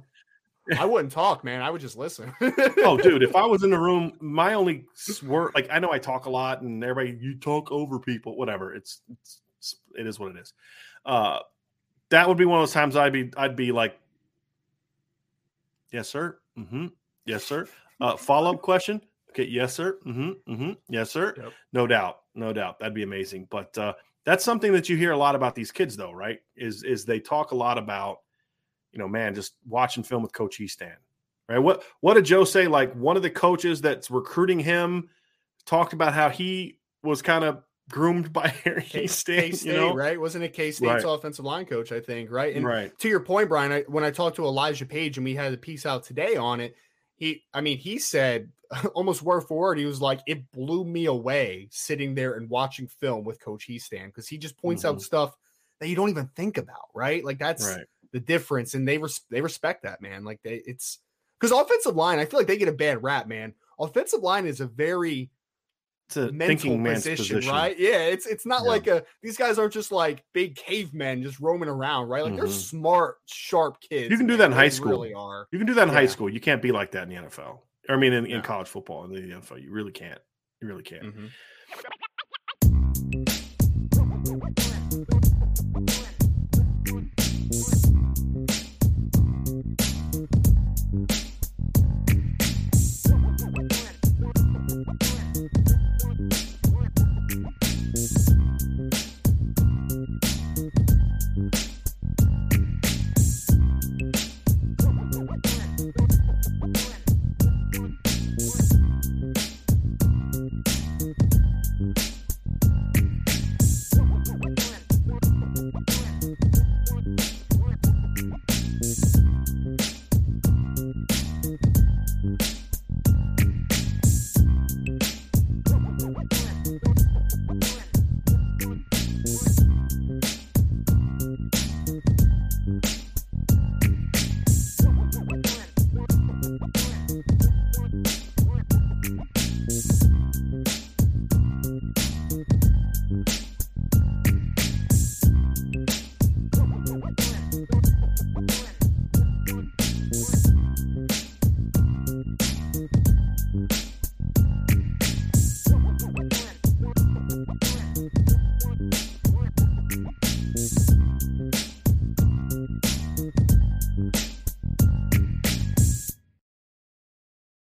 I wouldn't talk, man. I would just listen. oh, dude, if I was in the room, my only swerve, like I know I talk a lot, and everybody you talk over people, whatever. It's, it's it is what it is. Uh, that would be one of those times I'd be I'd be like, yes, sir. Mm-hmm. Yes, sir. Uh, follow up question. Okay, yes, sir. Mm-hmm. Mm-hmm. Yes, sir. Yep. No doubt, no doubt. That'd be amazing. But uh, that's something that you hear a lot about these kids, though, right? Is is they talk a lot about, you know, man, just watching film with Coach Hiestand, right? What what did Joe say? Like one of the coaches that's recruiting him talked about how he was kind of groomed by Harry Hiestand, K-State, you know, right? Wasn't it K State's Right. offensive line coach? I think, right? And right? to your point, Brian, I, when I talked to Elijah Paige and we had a piece out today on it, he, I mean, he said almost word for word, he was like, it blew me away sitting there and watching film with Coach Hiestand because he just points out Mhm. stuff that you don't even think about, right? Like that's Right. the difference, and they res- they respect that, man. Like they, it's because offensive line, I feel like they get a bad rap, man. Offensive line is a very It's a mental position, position, right? Yeah, it's it's not Yeah. like a these guys aren't just like big cavemen just roaming around, right? Like they're Mhm. smart, sharp kids. You can do that in high school. Really are. You can do that in high school. You can't be like that in the NFL. I mean, in, in college football in the NFL, you really can't. You really can't. Mhm.